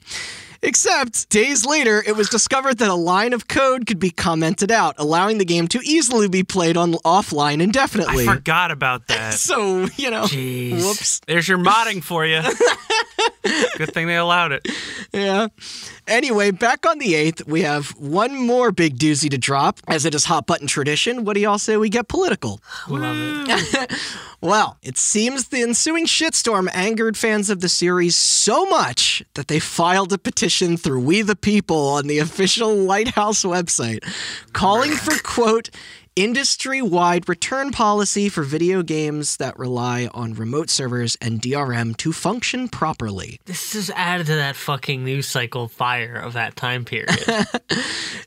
Except, days later, it was discovered that a line of code could be commented out, allowing the game to easily be played on offline indefinitely. I forgot about that. so, you know, Jeez. whoops. There's your modding for you. Good thing they allowed it. Yeah. Anyway, back on the 8th, we have one more big doozy to drop. As it is hot button tradition, what do y'all say we get political? Love it. Well, it seems the ensuing shitstorm angered fans of the series so much that they filed a petition through We the People on the official White House website, calling for, quote, industry wide return policy for video games that rely on remote servers and DRM to function properly. This just added to that fucking news cycle fire of that time period.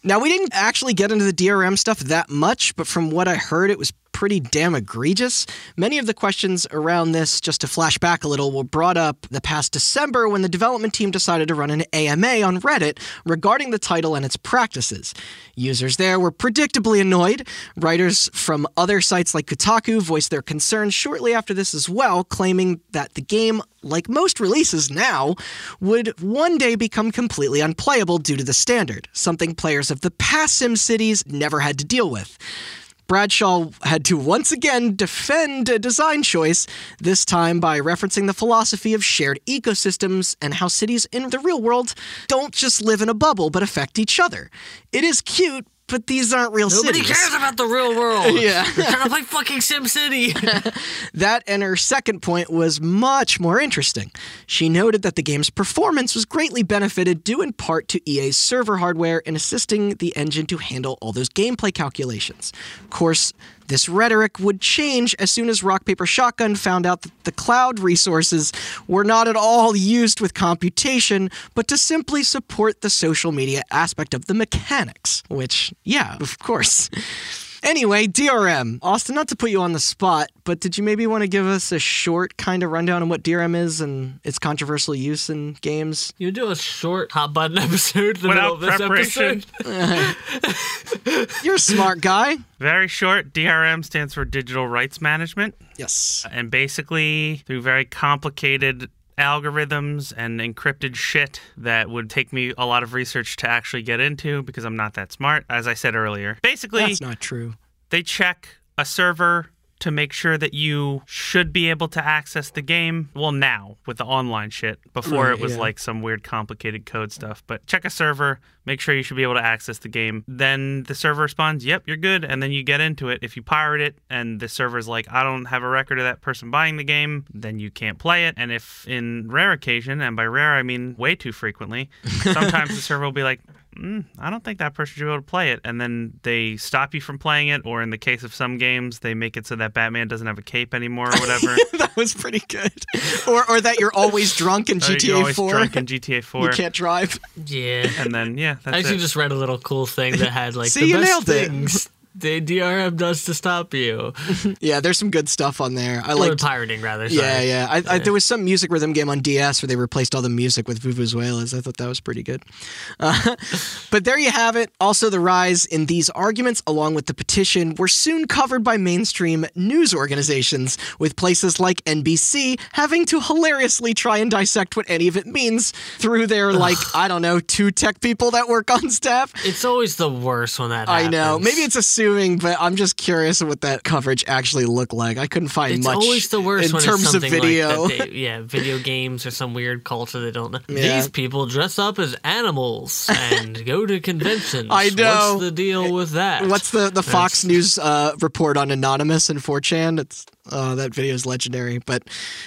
Now, we didn't actually get into the DRM stuff that much, but from what I heard, it was pretty damn egregious. Many of the questions around this, just to flash back a little, were brought up the past December when the development team decided to run an AMA on Reddit regarding the title and its practices. Users there were predictably annoyed. Writers from other sites like Kotaku voiced their concerns shortly after this as well, claiming that the game like most releases now, would one day become completely unplayable due to the standard, something players of the past SimCities never had to deal with. Bradshaw had to once again defend a design choice, this time by referencing the philosophy of shared ecosystems and how cities in the real world don't just live in a bubble but affect each other. It is cute, but these aren't real Nobody cities. cares about the real world. Yeah. They're trying to play fucking SimCity. That and her second point was much more interesting. She noted that the game's performance was greatly benefited due in part to EA's server hardware in assisting the engine to handle all those gameplay calculations. Of course, this rhetoric would change as soon as Rock Paper Shotgun found out that the cloud resources were not at all used with computation, but to simply support the social media aspect of the mechanics. Which, yeah, of course. Anyway, DRM. Austin, not to put you on the spot, but did you maybe want to give us a short kind of rundown on what DRM is and its controversial use in games? you do a short hot button episode in the Without middle of this preparation. episode. You're a smart guy. Very short. DRM stands for Digital Rights Management. Yes. And basically, through very complicated algorithms and encrypted shit that would take me a lot of research to actually get into because I'm not that smart, as I said earlier. Basically, That's not true. they check a server to make sure that you should be able to access the game. Well, now with the online shit. Before Right, it was yeah. like some weird complicated code stuff. But check a server, make sure you should be able to access the game. Then the server responds, "Yep, you're good." And then you get into it. If you pirate it and the server's like, "I don't have a record of that person buying the game," then you can't play it. And if in rare occasion, and by rare I mean way too frequently, sometimes the server will be like, mm, I don't think that person should be able to play it. And then they stop you from playing it, or in the case of some games, they make it so that Batman doesn't have a cape anymore or whatever. that was pretty good. Or, or that you're always drunk in Or you're GTA always 4. drunk in GTA 4. you can't drive. yeah. And then, yeah, I actually it. just read a little cool thing that had like See, the you best nailed it. The DRM does to stop you. Yeah, there's some good stuff on there. I like. pirating, rather. Sorry. Yeah, yeah. I, I, there was some music rhythm game on DS where they replaced all the music with vuvuzelas. I thought that was pretty good. Uh, but there you have it. Also, the rise in these arguments, along with the petition, were soon covered by mainstream news organizations, with places like NBC having to hilariously try and dissect what any of it means through their, like, I don't know, two tech people that work on staff. It's always the worst when that I know. Maybe it's assuming, but I'm just curious what that coverage actually looked like. I couldn't find It's much It's always the worst in when terms it's of something video. Like that they, yeah, video games or some weird culture they don't know. Yeah. These people dress up as animals and go to conventions. I know. What's the deal with that? What's the, the Fox News uh, report on Anonymous and 4chan? It's uh, that video is legendary, but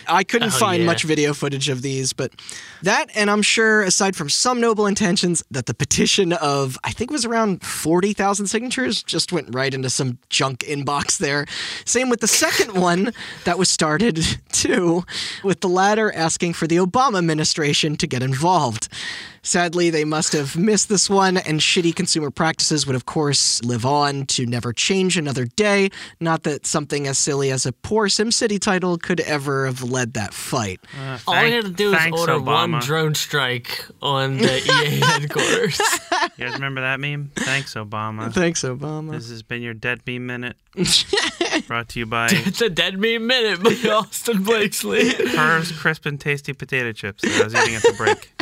I couldn't Oh, find yeah. much video footage of these. But that, and I'm sure, aside from some noble intentions, that the petition of I think it was around 40,000 signatures just went right into some junk inbox there. Same with the second one that was started too, with the latter asking for the Obama administration to get involved. Sadly, they must have missed this one, and shitty consumer practices would, of course, live on to never change another day. Not that something as silly as a poor SimCity title could ever have led that fight. Uh, All I had to do is thanks, order one drone strike on the EA headquarters. You guys remember that meme? Thanks, Obama. Thanks, Obama. This has been your Dead Meme Minute. Brought to you by it's a dead meme minute by Austin Blakesley. Herr's Crisp and Tasty Potato Chips that I was eating at the break.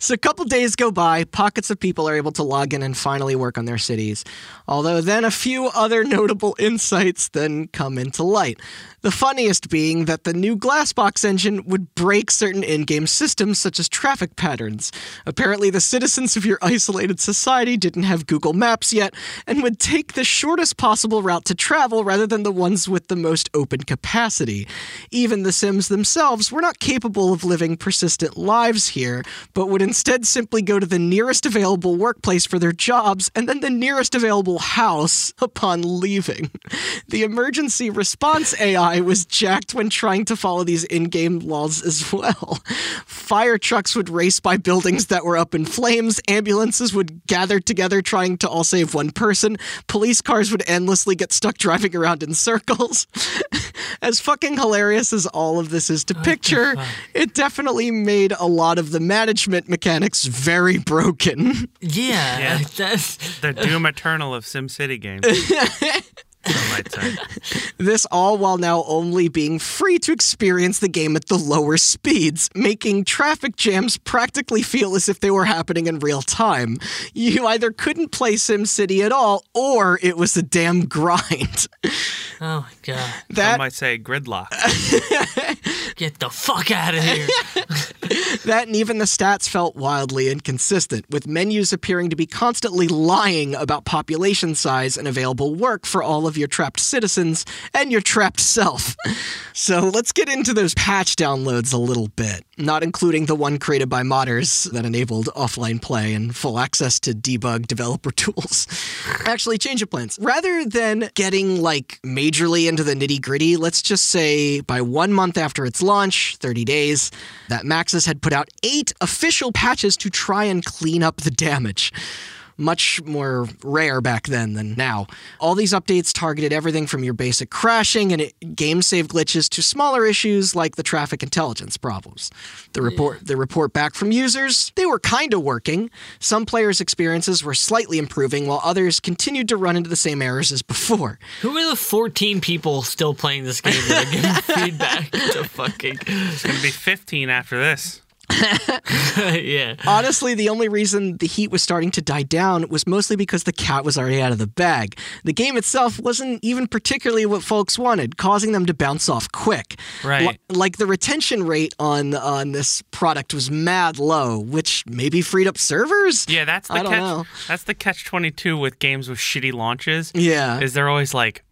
So a couple days go by, pockets of people are able to log in and finally work on their cities. Although then a few other notable insights then come into light. The funniest being that the new Glassbox engine would break certain in game systems, such as traffic patterns. Apparently, the citizens of your isolated society didn't have Google Maps yet and would take the shortest possible route to travel rather than the ones with the most open capacity. Even the Sims themselves were not capable of living persistent lives here, but would instead simply go to the nearest available workplace for their jobs and then the nearest available house upon leaving. The emergency response AI was jacked when trying to follow these in game laws as well. Fire trucks would race by buildings that were up in flames, ambulances would gather together trying to all save one person, police cars would endlessly get stuck driving around in circles. as fucking hilarious as all of this is to picture, it definitely made a lot of the management mechanics very broken. Yeah, Yeah. that's The Doom Eternal of SimCity games. Some. This all while now only being free to experience the game at the lower speeds, making traffic jams practically feel as if they were happening in real time. You either couldn't play SimCity at all, or it was a damn grind. oh my god. Some might say gridlock. Get the fuck out of here. that and even the stats felt wildly inconsistent, with menus appearing to be constantly lying about population size and available work for all of your trapped citizens and your trapped self. So let's get into those patch downloads a little bit, not including the one created by modders that enabled offline play and full access to debug developer tools. Actually, change of plans. Rather than getting like majorly into the nitty gritty, let's just say by one month after its launch, 30 days, that Maxis had put out eight official patches to try and clean up the damage. Much more rare back then than now. All these updates targeted everything from your basic crashing and game save glitches to smaller issues like the traffic intelligence problems. The report, the report back from users, they were kind of working. Some players' experiences were slightly improving, while others continued to run into the same errors as before. Who are the 14 people still playing this game that are giving feedback to fucking. It's going to be 15 after this. yeah. Honestly, the only reason the heat was starting to die down was mostly because the cat was already out of the bag. The game itself wasn't even particularly what folks wanted, causing them to bounce off quick. Right. Li- like the retention rate on on this product was mad low, which maybe freed up servers. Yeah, that's the I catch. That's the catch 22 with games with shitty launches. Yeah. Is they're always like,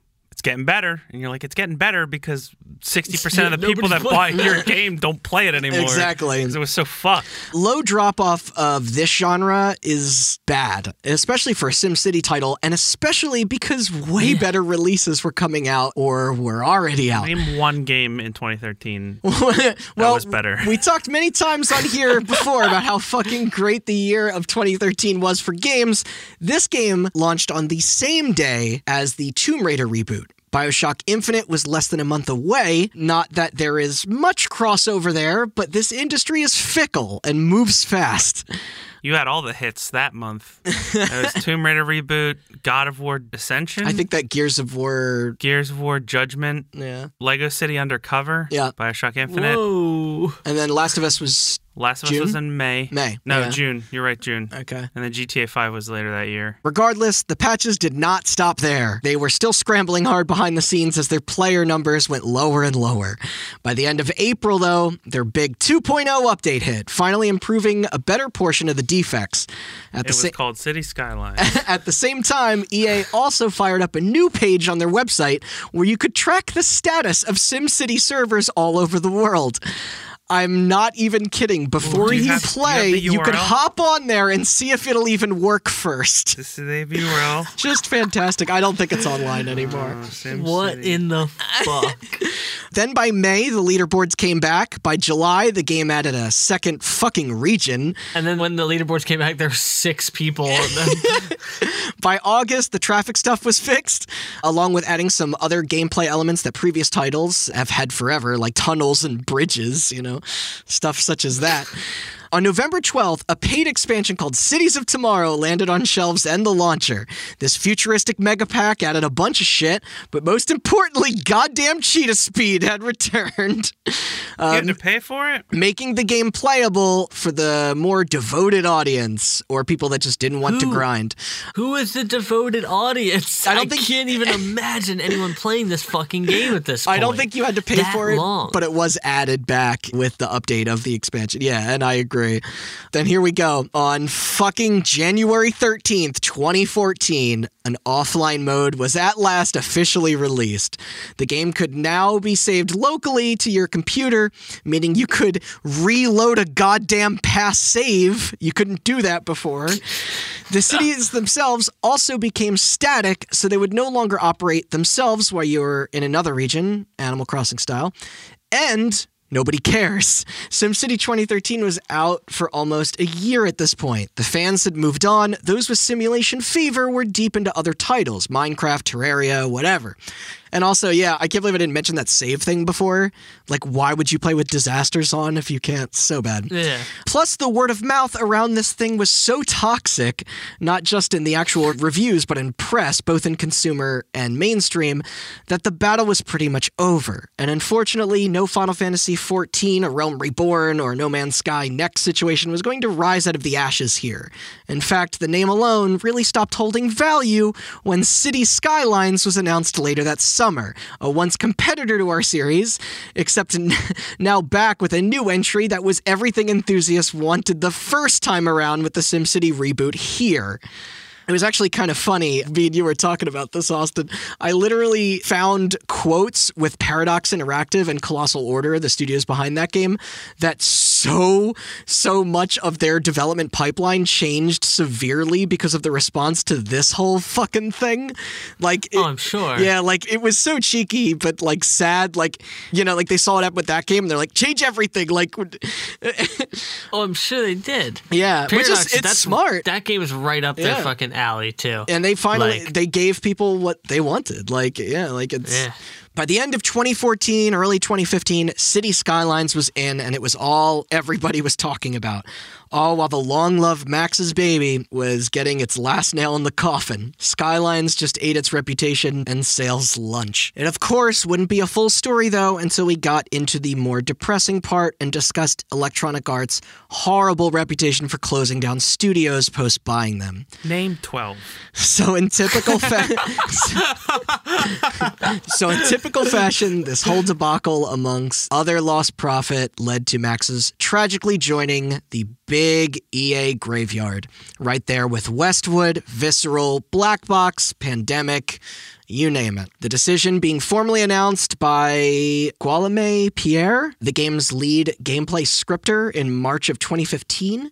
it's getting better, and you're like, it's getting better because 60% of the people that Nobody's buy your game don't play it anymore. Exactly. 'Cause it was so fucked. Low drop off of this genre is bad, especially for a SimCity title, and especially because way better releases were coming out or were already out. Name one game in 2013. well, was better. We talked many times on here before about how fucking great the year of 2013 was for games. This game launched on the same day as the Tomb Raider reboot. Bioshock Infinite was less than a month away. Not that there is much crossover there, but this industry is fickle and moves fast. You had all the hits that month. There was Tomb Raider reboot, God of War Ascension, I think that Gears of War. Gears of War Judgment, Yeah. Lego City Undercover, Yeah. Bioshock Infinite. Whoa. And then Last of Us was. Last of June? Us was in May. May, No, yeah. June. You're right, June. Okay. And then GTA 5 was later that year. Regardless, the patches did not stop there. They were still scrambling hard behind the scenes as their player numbers went lower and lower. By the end of April, though, their big 2.0 update hit, finally improving a better portion of the defects. At It the, was sa- called Cities: Skylines. at the same time, EA also fired up a new page on their website where you could track the status of SimCity servers all over the world. I'm not even kidding. Before do you you, have- do you play, you could hop on there and see if it'll even work first. this is the URL. Just fantastic. I don't think it's online uh, anymore. Oh, Sim What City. in the fuck? Then by May, the leaderboards came back. By July, the game added a second fucking region. and then when the leaderboards came back, there were six people. By August, the traffic stuff was fixed, along with adding some other gameplay elements that previous titles have had forever, like tunnels and bridges, you know, stuff such as that. On November 12th, a paid expansion called Cities of Tomorrow landed on shelves and the launcher. This futuristic mega pack added a bunch of shit, but most importantly, goddamn cheetah speed had returned. you Um, had to pay for it. making the game playable for the more devoted audience or people that just didn't want to grind. Who is the devoted audience? I don't think- can't even imagine anyone playing this fucking game at this point. I don't think you had to pay That for it, long. but it was added back with the update of the expansion. Yeah, and I agree. Then here we go. On fucking January 13th, 2014, an offline mode was at last officially released. The game could now be saved locally to your computer, meaning you could reload a goddamn past save. You couldn't do that before. The cities themselves also became static, so they would no longer operate themselves while you were in another region, Animal Crossing style. And nobody cares. SimCity 2013 was out for almost a year at this point. The fans had moved on. Those with simulation fever were deep into other titles Minecraft, Terraria, whatever. And also, yeah, I can't believe I didn't mention that save thing before. Like, why would you play with disasters on if you can't? So bad. Yeah. Plus, the word of mouth around this thing was so toxic, not just in the actual reviews, but in press, both in consumer and mainstream, that the battle was pretty much over. And unfortunately, no Final Fantasy XIV, A Realm Reborn, or No Man's Sky next situation was going to rise out of the ashes here. In fact, the name alone really stopped holding value when Cities: Skylines was announced later that summer, a once competitor to our series, except now back with a new entry that was everything enthusiasts wanted the first time around with the SimCity reboot here. It was actually kind of funny. Me and you were talking about this, Austin. I literally found quotes with Paradox Interactive and Colossal Order, the studios behind that game, that so, so much of their development pipeline changed severely because of the response to this whole fucking thing. Like, it- Oh, I'm sure. yeah, like it was so cheeky, but like sad. Like you know, like they saw it up with that game, and they're like, change everything. Like, Oh, I'm sure they did. yeah, which is it's that's smart. That game is right up their fucking alley too. and they finally Like- they gave people what they wanted. Like yeah, like it's. Yeah. By the end of 2014, early 2015, Cities: Skylines was in, and it was all everybody was talking about. All while the long loved Maxis' baby was getting its last nail in the coffin. Skylines just ate its reputation and sales lunch. It, of course, wouldn't be a full story, though, until we got into the more depressing part and discussed Electronic Arts' horrible reputation for closing down studios post buying them. Name 12. So in typical fa- So in typical fashion, this whole debacle amongst other lost profit led to Maxis tragically joining the big EA graveyard. Right there with Westwood, Visceral, Black Box, Pandemic, you name it. The decision being formally announced by Guillaume Pierre, the game's lead gameplay scripter, in March of 2015.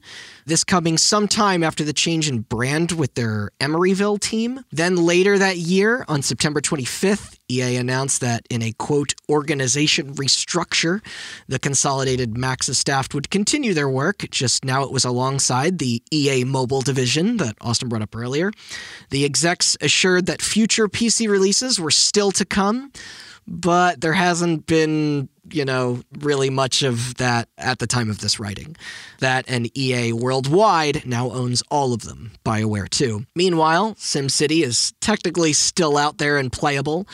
This coming sometime after the change in brand with their Emeryville team. Then later that year, on September 25th, EA announced that in a quote organization restructure, the consolidated Maxis staff would continue their work, just now it was alongside the EA mobile division that Austin brought up earlier. The execs assured that future PC releases were still to come, but there hasn't been, you know, really much of that at the time of this writing. That and EA worldwide now owns all of them, BioWare too. Meanwhile, SimCity is technically still out there and playable.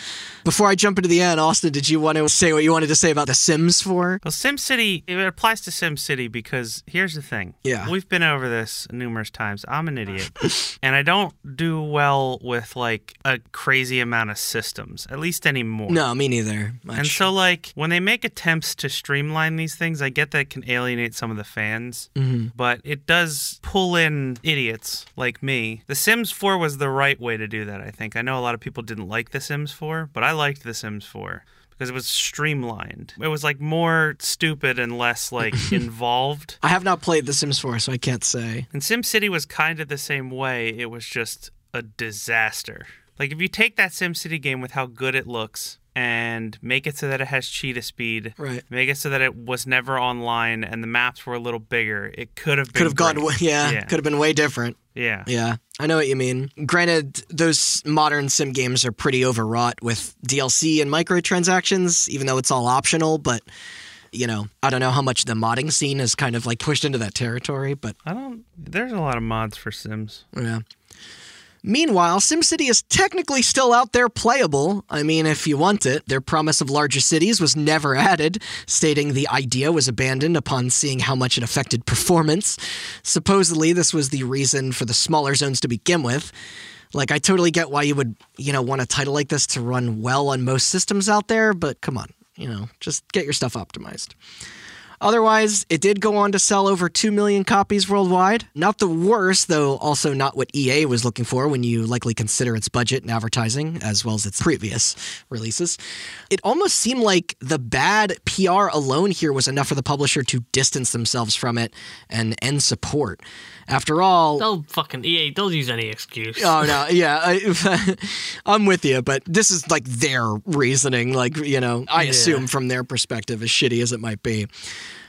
Before I jump into the end, Austin, did you want to say what you wanted to say about The Sims 4? Well, SimCity, it applies to SimCity because here's the thing. Yeah. We've been over this numerous times. I'm an idiot. and I don't do well with like a crazy amount of systems, at least anymore. No, me neither. Much. And so, like, when they make attempts to streamline these things, I get that it can alienate some of the fans, Mm-hmm. but it does pull in idiots like me. The Sims 4 was the right way to do that, I think. I know a lot of people didn't like The Sims 4, but I liked The Sims 4 because it was streamlined. It was like more stupid and less like involved. I have not played The Sims 4, so I can't say. And SimCity was kind of the same way. It was just a disaster. Like if you take that SimCity game with how good it looks and make it so that it has cheetah speed, Right. make it so that it was never online and the maps were a little bigger, it could have been Could have gone, way, yeah, Yeah. could have been way different. Yeah. Yeah, I know what you mean. Granted, those modern sim games are pretty overwrought with DLC and microtransactions, even though it's all optional, but you know, I don't know how much the modding scene is kind of like pushed into that territory, but I don't. There's a lot of mods for Sims. yeah. Meanwhile, SimCity is technically still out there playable. I mean, if you want it. Their promise of larger cities was never added, stating the idea was abandoned upon seeing how much it affected performance. Supposedly, this was the reason for the smaller zones to begin with. Like, I totally get why you would, you know, want a title like this to run well on most systems out there, but come on, you know, just get your stuff optimized. Otherwise, it did go on to sell over 2 million copies worldwide. Not the worst, though also not what EA was looking for when you likely consider its budget and advertising, as well as its previous releases. It almost seemed like the bad PR alone here was enough for the publisher to distance themselves from it and end support. After all, They'll fucking EA. They'll use any excuse. Oh no, yeah, I, I'm with you, but this is like their reasoning. Like you know, I Yeah. assume from their perspective, as shitty as it might be.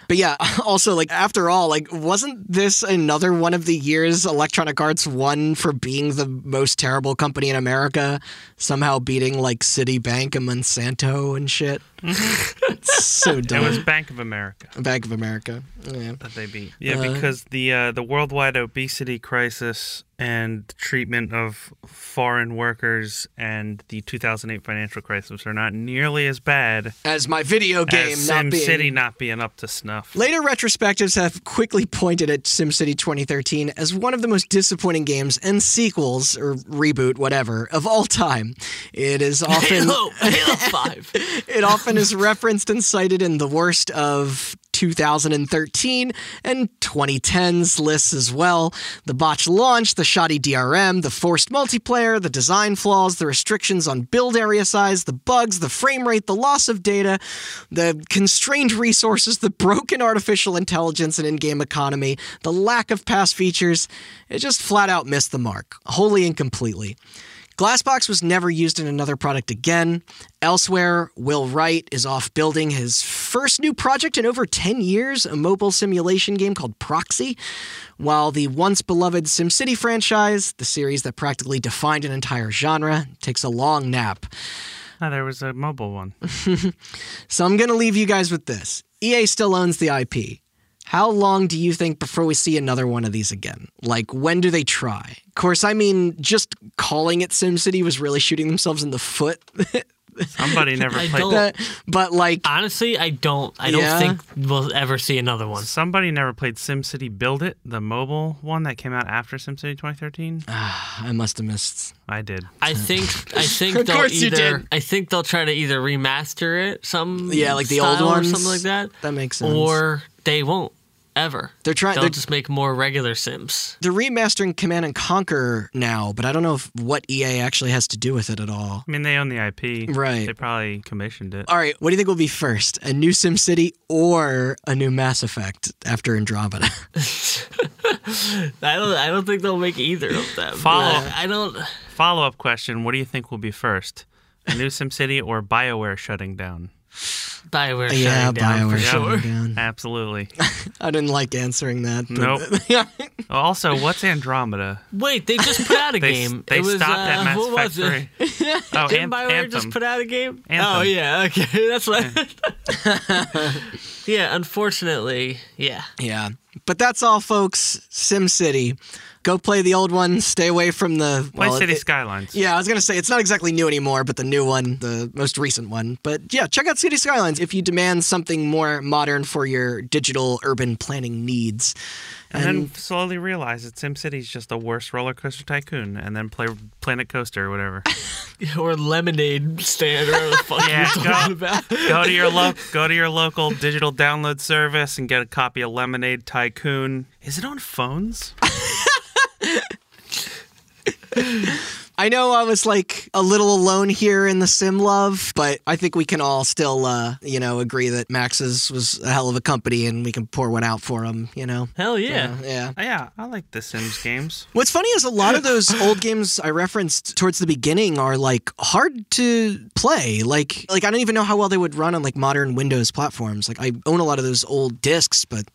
But yeah, also like after all, like wasn't this another one of the years Electronic Arts won for being the most terrible company in America, somehow beating like Citibank and Monsanto and shit? So It was Bank of America Bank of America. Yeah. that they beat. Yeah, Uh, because the uh, the worldwide obesity crisis and treatment of foreign workers and the 2008 financial crisis are not nearly as bad As my video game as not Sim being City not being up to snuff. Later retrospectives have quickly pointed at SimCity 2013 as one of the most disappointing games and sequels, or reboot, whatever, of all time. It is often Halo, Halo Five. it often is referenced and cited in the worst of 2013 and 2010's lists as well. The botched launch, the shoddy DRM, the forced multiplayer, the design flaws, the restrictions on build area size, the bugs, the frame rate, the loss of data, the constrained resources, the broken artificial intelligence and in game economy, the lack of past features. It just flat out missed the mark, wholly and completely. Glassbox was never used in another product again. Elsewhere, Will Wright is off building his first new project in over 10 years, a mobile simulation game called Proxy. While the once beloved SimCity franchise, the series that practically defined an entire genre, takes a long nap. Oh, there was a mobile one. So I'm going to leave you guys with this EA still owns the IP. How long do you think before we see another one of these again? Like, when do they try? Of course, I mean, just calling it SimCity was really shooting themselves in the foot. Somebody never I played. That- but, like, Honestly, I don't. I don't Yeah? think we'll ever see another one. Somebody never played SimCity Build It, the mobile one that came out after SimCity 2013. I must have missed. I did. I think. I think Of they'll course you either. did. I think they'll try to either remaster it, some Yeah, like the old style or ones. something like that, That makes sense. or they won't ever. They're trying. They'll They're, just make more regular Sims. they're remastering Command and Conquer now, but I don't know if what EA actually has to do with it at all. I mean, they own the IP. Right. They probably commissioned it. All right, what do you think will be first? A new SimCity or a new Mass Effect after Andromeda? I don't. I don't think they'll make either of them. Follow. I, I don't. Follow up question What do you think will be first? A new SimCity or BioWare shutting down? Bioware yeah, shutting down Bioware for shutting sure. down. Absolutely. I didn't like answering that. but- Nope. also, what's Andromeda? Wait, they just put out a They, game. they it was, stopped uh, at Mass what Effect was it? 3. Oh, Didn't An- Bioware Anthem. just put out a game? Anthem. Oh yeah, okay, that's what. yeah, unfortunately, yeah. Yeah. But that's all, folks. SimCity. Go play the old one. Stay away from the. Play well, City it- Skylines. Yeah, I was going to say it's not exactly new anymore, but the new one, the most recent one. But yeah, check out City Skylines if you demand something more modern for your digital urban planning needs. And, then slowly realize that SimCity's just the worst roller coaster tycoon, and then play Planet Coaster or whatever. Or lemonade stand, or whatever the fuck Yeah, you're go- talking about. go to your lo- go to your local digital download service and get a copy of Lemonade Tycoon. Is it on phones? I know I was like a little alone here in the sim love, but I think we can all still, uh, you know, agree that Maxis was a hell of a company and we can pour one out for him, you know? Hell yeah. Yeah. Oh, yeah, I like the Sims games. What's funny is a lot of those old games I referenced towards the beginning are like hard to play. Like like I don't even know how well they would run on like modern Windows platforms. Like I own a lot of those old discs, but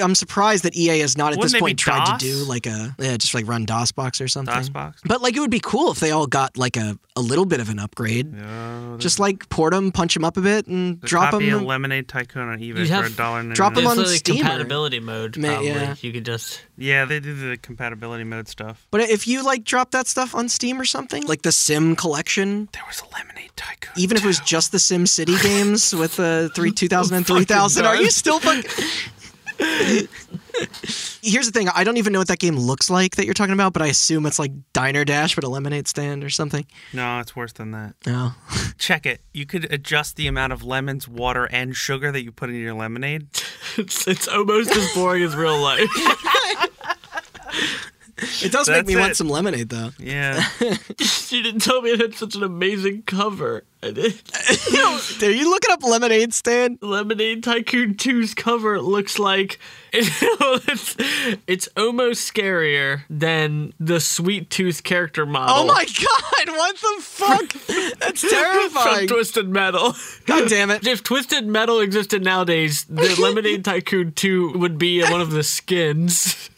I'm surprised that EA has not at Wouldn't this point be tried DOS? to do like a yeah, just like run DOSBox or something. DOSBox? But like it would be cool if they all got like a, a little bit of an upgrade. Just like port them, punch them up a bit, and drop copy them. a Lemonade Tycoon on eBay You for a dollar. and drop 'em There's on the Steam compatibility mode. Probably yeah. you could just. Yeah, they do the compatibility mode stuff. But if you like drop that stuff on Steam or something, like the Sim collection, There was a Lemonade Tycoon. even if it was just the Sim City games with the three 2000 and 3000, are you still fucking. Here's the thing I don't even know what that game looks like that you're talking about, but I assume it's like Diner Dash, but a lemonade stand or something. No, it's worse than that. No. Check it. You could adjust the amount of lemons, water, and sugar that you put in your lemonade. It's, it's almost as boring as real life. It does make That's me want some lemonade, though. Yeah. you didn't tell me it had such an amazing cover. I did. Are you looking up lemonade stand? Lemonade Tycoon 2's cover looks like it's, it's almost scarier than the Sweet Tooth character model. Oh my god, what the fuck? That's From terrifying. Twisted Metal. God damn it. If Twisted Metal existed nowadays, the Lemonade Tycoon 2 would be one of the skins.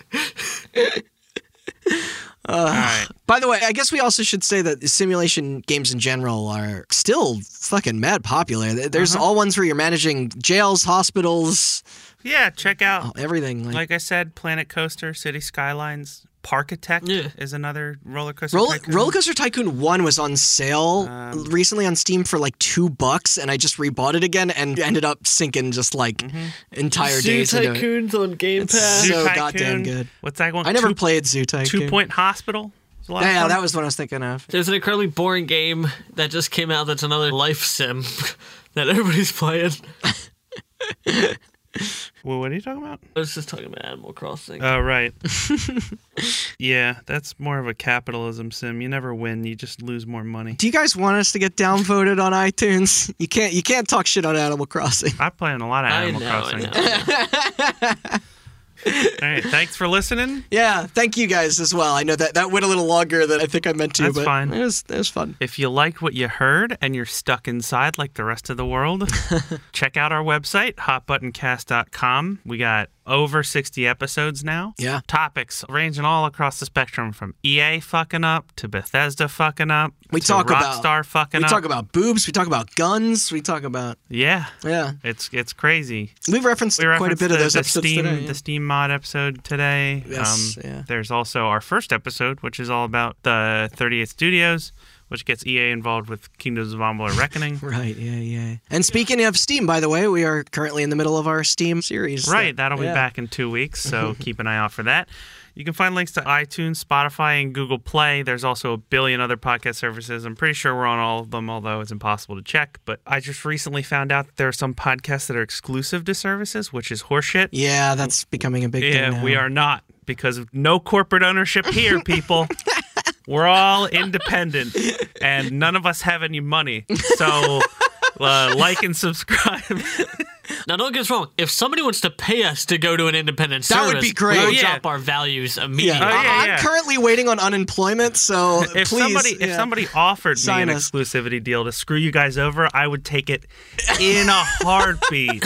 All right. By the way, I guess we also should say that simulation games in general are still fucking mad popular. There- There's uh-huh. all ones where you're managing jails, hospitals, Yeah, check out. everything. Like, Like I said, Planet Coaster, City Skylines, Parkitect Yeah. is another roller coaster. Roller, tycoon. Roller Coaster Tycoon 1 was on sale um, recently on Steam for like two bucks, and I just rebought it again and ended up sinking just like mm-hmm. entire Zoo days into it. Tycoons on Game Pass. so Tycoon. goddamn good. What's that one? I never Two, played Zoo Tycoon. Two Point Hospital. It's a lot of Yeah, that was what I was thinking of. There's an incredibly boring game that just came out that's another life sim that everybody's playing. Well, what are you talking about? I was just talking about Animal Crossing. Oh, right. yeah, that's more of a capitalism sim. You never win; you just lose more money. Do you guys want us to get downvoted on iTunes? You can't. You can't talk shit on Animal Crossing. I play in a lot of I Animal know, I Crossing. know. All right, thanks for listening. Yeah, thank you guys as well. I know that that went a little longer than I think I meant to, That's but fine. it was it was fun. If you liked what you heard and you're stuck inside like the rest of the world, check out our website, hotbuttoncast.com. We got over 60 episodes now. Yeah. Topics ranging all across the spectrum from EA fucking up to Bethesda fucking up. We to talk about- Rockstar fucking We up. We talk about boobs. We talk about guns. We talk about yeah, yeah. it's it's crazy. We've referenced We quite a bit the, of those the episodes Steam, today. yeah. the Steam mod episode today. Yes, um, yeah. There's also our first episode, which is all about the 38 Studios, which gets EA involved with Kingdoms of Amalur Reckoning. Right, yeah, yeah. And speaking of Steam, by the way, we are currently in the middle of our Steam series. Right, that'll be back in two weeks, so keep an eye out for that. You can find links to iTunes, Spotify, and Google Play. There's also a billion other podcast services. I'm pretty sure we're on all of them, although it's impossible to check. But I just recently found out that there are some podcasts that are exclusive to services, which is horseshit. Yeah, that's becoming a big thing. Yeah, we are not because of no corporate ownership here, people. We're all independent, and none of us have any money. So, uh, like and subscribe. Now, don't get us wrong. If somebody wants to pay us to go to an independent That would be great. we'll Oh, yeah. drop our values immediately. Yeah, Oh, yeah, I- yeah. I'm currently waiting on unemployment, so if please. somebody if somebody offered me an us. exclusivity deal to screw you guys over, I would take it in a heartbeat.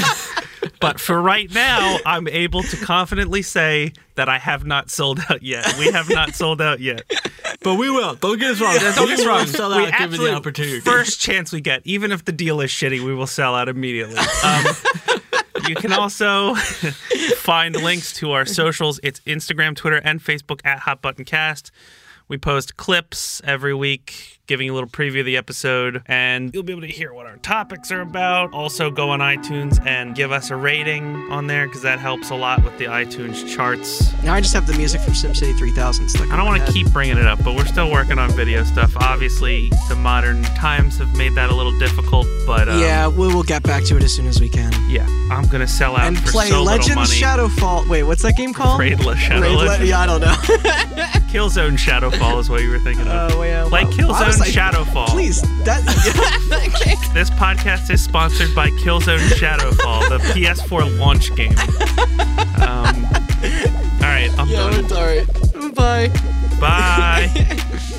but for right now, I'm able to confidently say that I have not sold out yet. We have not sold out yet. But we will. Don't get us wrong. Don't get us wrong. Sell we out given absolutely- the opportunity. First chance we get, even if the deal is shitty, we will sell out immediately. Um, you can also find links to our socials. It's Instagram, Twitter, and Facebook at Hot Button Cast. We post clips every week, giving you a little preview of the episode, and you'll be able to hear what our topics are about. Also, go on iTunes and give us a rating on there because that helps a lot with the iTunes charts. Now I just have the music from SimCity 3000 stuck. I don't want to keep bringing it up, but we're still working on video stuff. Obviously, the modern times have made that a little difficult, but um, Yeah, we will get back to it as soon as we can. yeah, I'm gonna sell out and play so Legend. Shadowfall. Wait, what's that game called? Raidla Shadow Raidle- yeah, I don't know. Killzone Shadowfall is what you were thinking of. Oh, yeah. Play Well, Killzone I like, Shadowfall. Please, that. This podcast is sponsored by Killzone Shadowfall, the PS4 launch game. Um, all right, I'm yeah, done. it's all right. Bye. Bye.